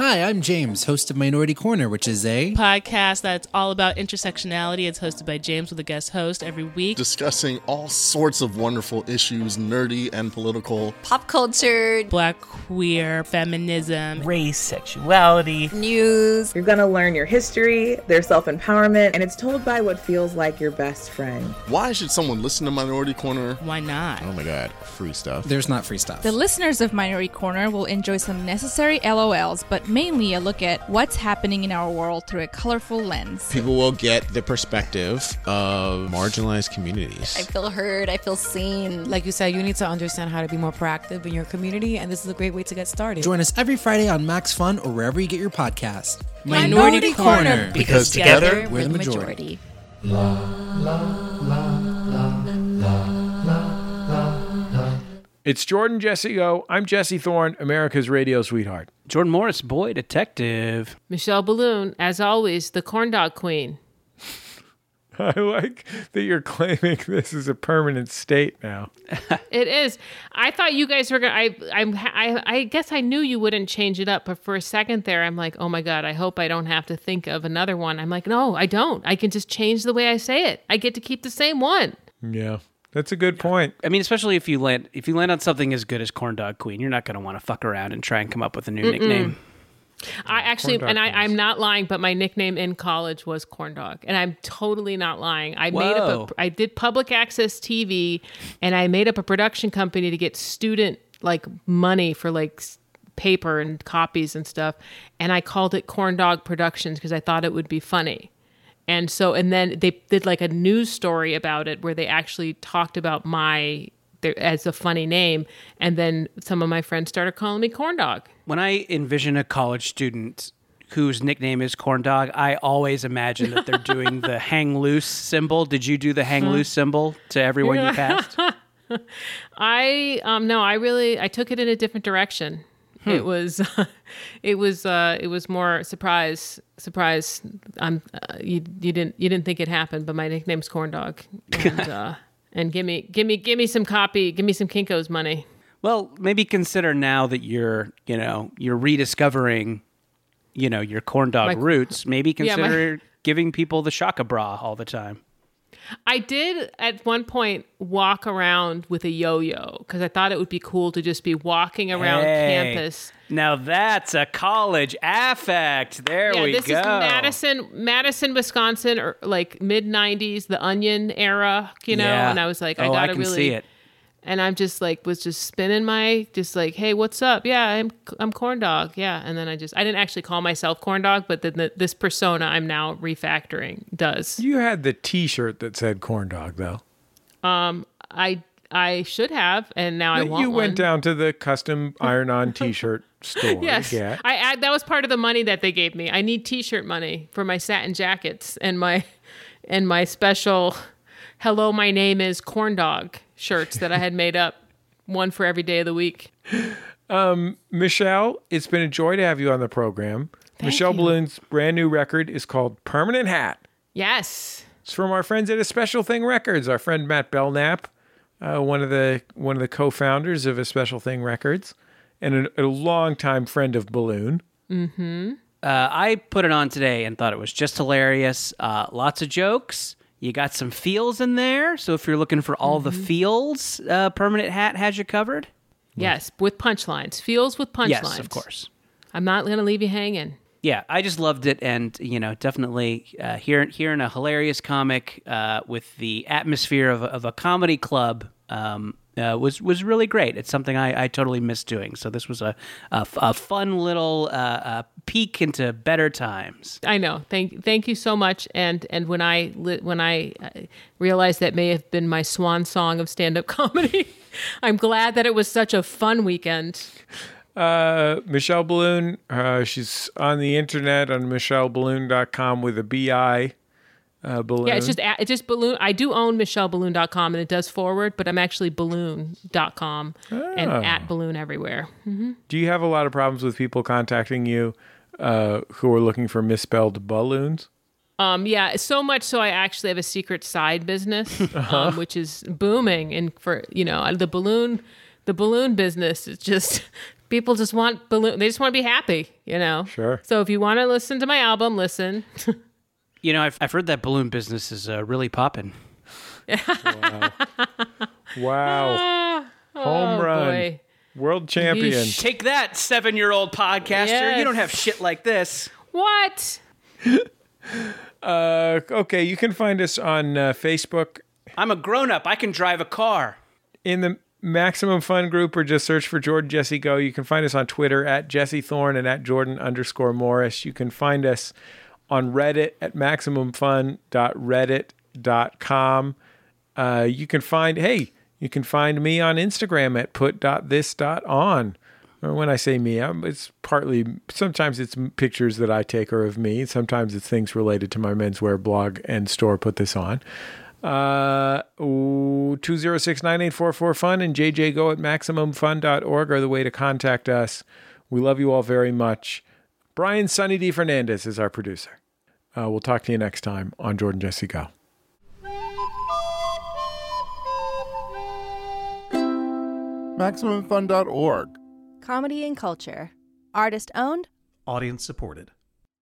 Speaker 10: Hi, I'm James, host of Minority Korner, which is a
Speaker 11: podcast that's all about intersectionality. It's hosted by James with a guest host every week.
Speaker 12: discussing all sorts of wonderful issues, nerdy and political.
Speaker 13: pop culture,
Speaker 11: Black queer feminism.
Speaker 14: race, sexuality.
Speaker 13: news.
Speaker 15: You're going to learn your history, their self empowerment, and it's told by what feels like your best friend.
Speaker 12: Why should someone listen to Minority Korner?
Speaker 11: Why not?
Speaker 16: Oh my god, free stuff.
Speaker 10: there's not free stuff.
Speaker 17: The listeners of Minority Korner will enjoy some necessary LOLs, but mainly a look at what's happening in our world through a colorful lens.
Speaker 16: People will get the perspective of marginalized communities.
Speaker 13: I feel heard. I feel seen.
Speaker 18: Like you said, you need to understand how to be more proactive in your community, and this is a great way to get started.
Speaker 10: Join us every Friday on Max Fun or wherever you get your podcast.
Speaker 11: Minority Korner,
Speaker 16: because together
Speaker 10: we're the majority.
Speaker 2: It's Jordan Jesse Go. I'm Jesse Thorne, America's radio sweetheart.
Speaker 3: Jordan Morris, boy detective.
Speaker 4: Michelle Biloon, as always, the corn dog queen.
Speaker 2: I like that you're claiming this is a permanent state now.
Speaker 4: It is. I thought you guys were gonna. I, I'm. I. I guess I knew you wouldn't change it up, but for a second there, I'm like, oh my god, I hope I don't have to think of another one. I'm like, no, I don't. I can just change the way I say it. I get to keep the same one.
Speaker 2: Yeah, that's a good point.
Speaker 3: I mean, especially if you land if you land on something as good as Corn Dog Queen, you're not going to want to fuck around and try and come up with a new nickname.
Speaker 4: I actually, and I, I'm not lying, but my nickname in college was corn dog, and I'm totally not lying. I made up a, I did public access TV, and I made up a production company to get student like money for like paper and copies and stuff, and I called it Corn Dog Productions because I thought it would be funny. And so, and then they did like a news story about it where they actually talked about my their, as a funny name, and then some of my friends started calling me Corn Dog.
Speaker 3: When I envision a college student whose nickname is Corn Dog, I always imagine that they're doing the hang loose symbol. Did you do the hang loose symbol to everyone you passed?
Speaker 4: I um no, I really I took it in a different direction. It was it was uh it was more surprise surprise. I'm uh, you you didn't you didn't think it happened, but my nickname's Corn Dog. And uh and give me give me give me some copy, give me some Kinko's money.
Speaker 3: Well, maybe consider now that you're, you know, you're rediscovering, you know, your corn dog
Speaker 4: My-
Speaker 3: roots. Maybe
Speaker 4: Yeah, my-
Speaker 3: consider giving people the shaka bra all the time.
Speaker 4: I did at one point walk around with a yo-yo because I thought it would be cool to just be walking around
Speaker 3: Hey,
Speaker 4: campus.
Speaker 3: Now that's a college affect. There
Speaker 4: yeah,
Speaker 3: we
Speaker 4: this
Speaker 3: go.
Speaker 4: This is Madison, Madison, Wisconsin, or like mid '90s, the Onion era, you know.
Speaker 3: Yeah.
Speaker 4: And I was like, I
Speaker 3: Oh,
Speaker 4: gotta
Speaker 3: can
Speaker 4: really
Speaker 3: see it.
Speaker 4: And I'm just like, was just spinning my, just like, hey, what's up? Yeah, I'm, I'm corn dog. Yeah, and then I just, I didn't actually call myself corn dog, but then the, this persona I'm now refactoring does.
Speaker 2: You had the T-shirt that said corn dog, though.
Speaker 4: Um, I, I should have, and now I want
Speaker 2: you went
Speaker 4: one.
Speaker 2: down to the custom iron-on T-shirt store.
Speaker 4: Yes. I, I that was part of the money that they gave me. I need T-shirt money for my satin jackets and my and my special "Hello, my name is Corn Dog" shirts that I had made up, one for every day of the week.
Speaker 2: Um, Michelle, it's been a joy to have you on the program. Michelle Biloon's brand new record is called Permanent Hat.
Speaker 4: Yes.
Speaker 2: It's from our friends at A Special Thing Records. Our friend Matt Belknap, uh, one of the one of the co-founders of A Special Thing Records, and a, a longtime friend of Biloon.
Speaker 4: Mm-hmm.
Speaker 3: Uh, I put it on today and thought it was just hilarious. Uh, lots of jokes. You got some feels in there. So if you're looking for all the feels, uh, Permanent Hat has you covered.
Speaker 4: Yes, with punchlines. Feels with punchlines.
Speaker 3: Yes, of course.
Speaker 4: I'm not going to leave you hanging.
Speaker 3: Yeah, I just loved it, and you know, definitely uh, hearing hearing a hilarious comic uh, with the atmosphere of, a- of a comedy club um, uh, was was really great. It's something I, I totally miss doing. So this was a a fun little uh, uh, peek into better times.
Speaker 4: I know. Thank thank you so much. And and when I when I uh, realized that may have been my swan song of stand up comedy, I'm glad that it was such a fun weekend.
Speaker 2: Uh, Michelle Biloon, uh, she's on the internet on michellebiloon.com with a B-I uh, Biloon.
Speaker 4: Yeah, it's just it's just Biloon. I do own michelleballoon.com and it does forward, but I'm actually biloon.com and
Speaker 2: Oh.
Speaker 4: at biloon everywhere. hmm
Speaker 2: Do you have a lot of problems with people contacting you uh, who are looking for misspelled balloons?
Speaker 4: Um, yeah, so much so I actually have a secret side business,
Speaker 2: Uh-huh.
Speaker 4: um, which is booming. And for you know the balloon, the balloon business is just people just want balloon. They just want to be happy, you know.
Speaker 2: Sure.
Speaker 4: So if you want to listen to my album, listen.
Speaker 3: You know, I've, I've heard that balloon business is uh, really popping.
Speaker 2: Wow. Home
Speaker 4: Oh,
Speaker 2: run.
Speaker 4: boy.
Speaker 2: World champion.
Speaker 3: Take that, seven year old podcaster.
Speaker 4: Yes.
Speaker 3: You don't have shit like this.
Speaker 4: What?
Speaker 2: Uh, okay, you can find us on uh, Facebook.
Speaker 3: I'm a grown up. I can drive a car.
Speaker 2: In the Maximum Fun group, or just search for Jordan Jesse Go. You can find us on Twitter at Jesse Thorne and at Jordan underscore Morris. You can find us on Reddit at maximumfun.reddit.com. Uh, you can find, hey, you can find me on Instagram at put.this.on. Or when I say me, I'm, it's partly, sometimes it's pictures that I take are of me. Sometimes it's things related to my menswear blog and store put this on. Uh, 206-9844-FUN and jjgo at maximumfun.org are the way to contact us. We love you all very much. Brian Sunny D. Fernandez is our producer. Uh, we'll talk to you next time on Jordan Jesse Go.
Speaker 12: MaximumFun.org.
Speaker 19: Comedy and culture. Artist owned,
Speaker 20: Audience supported.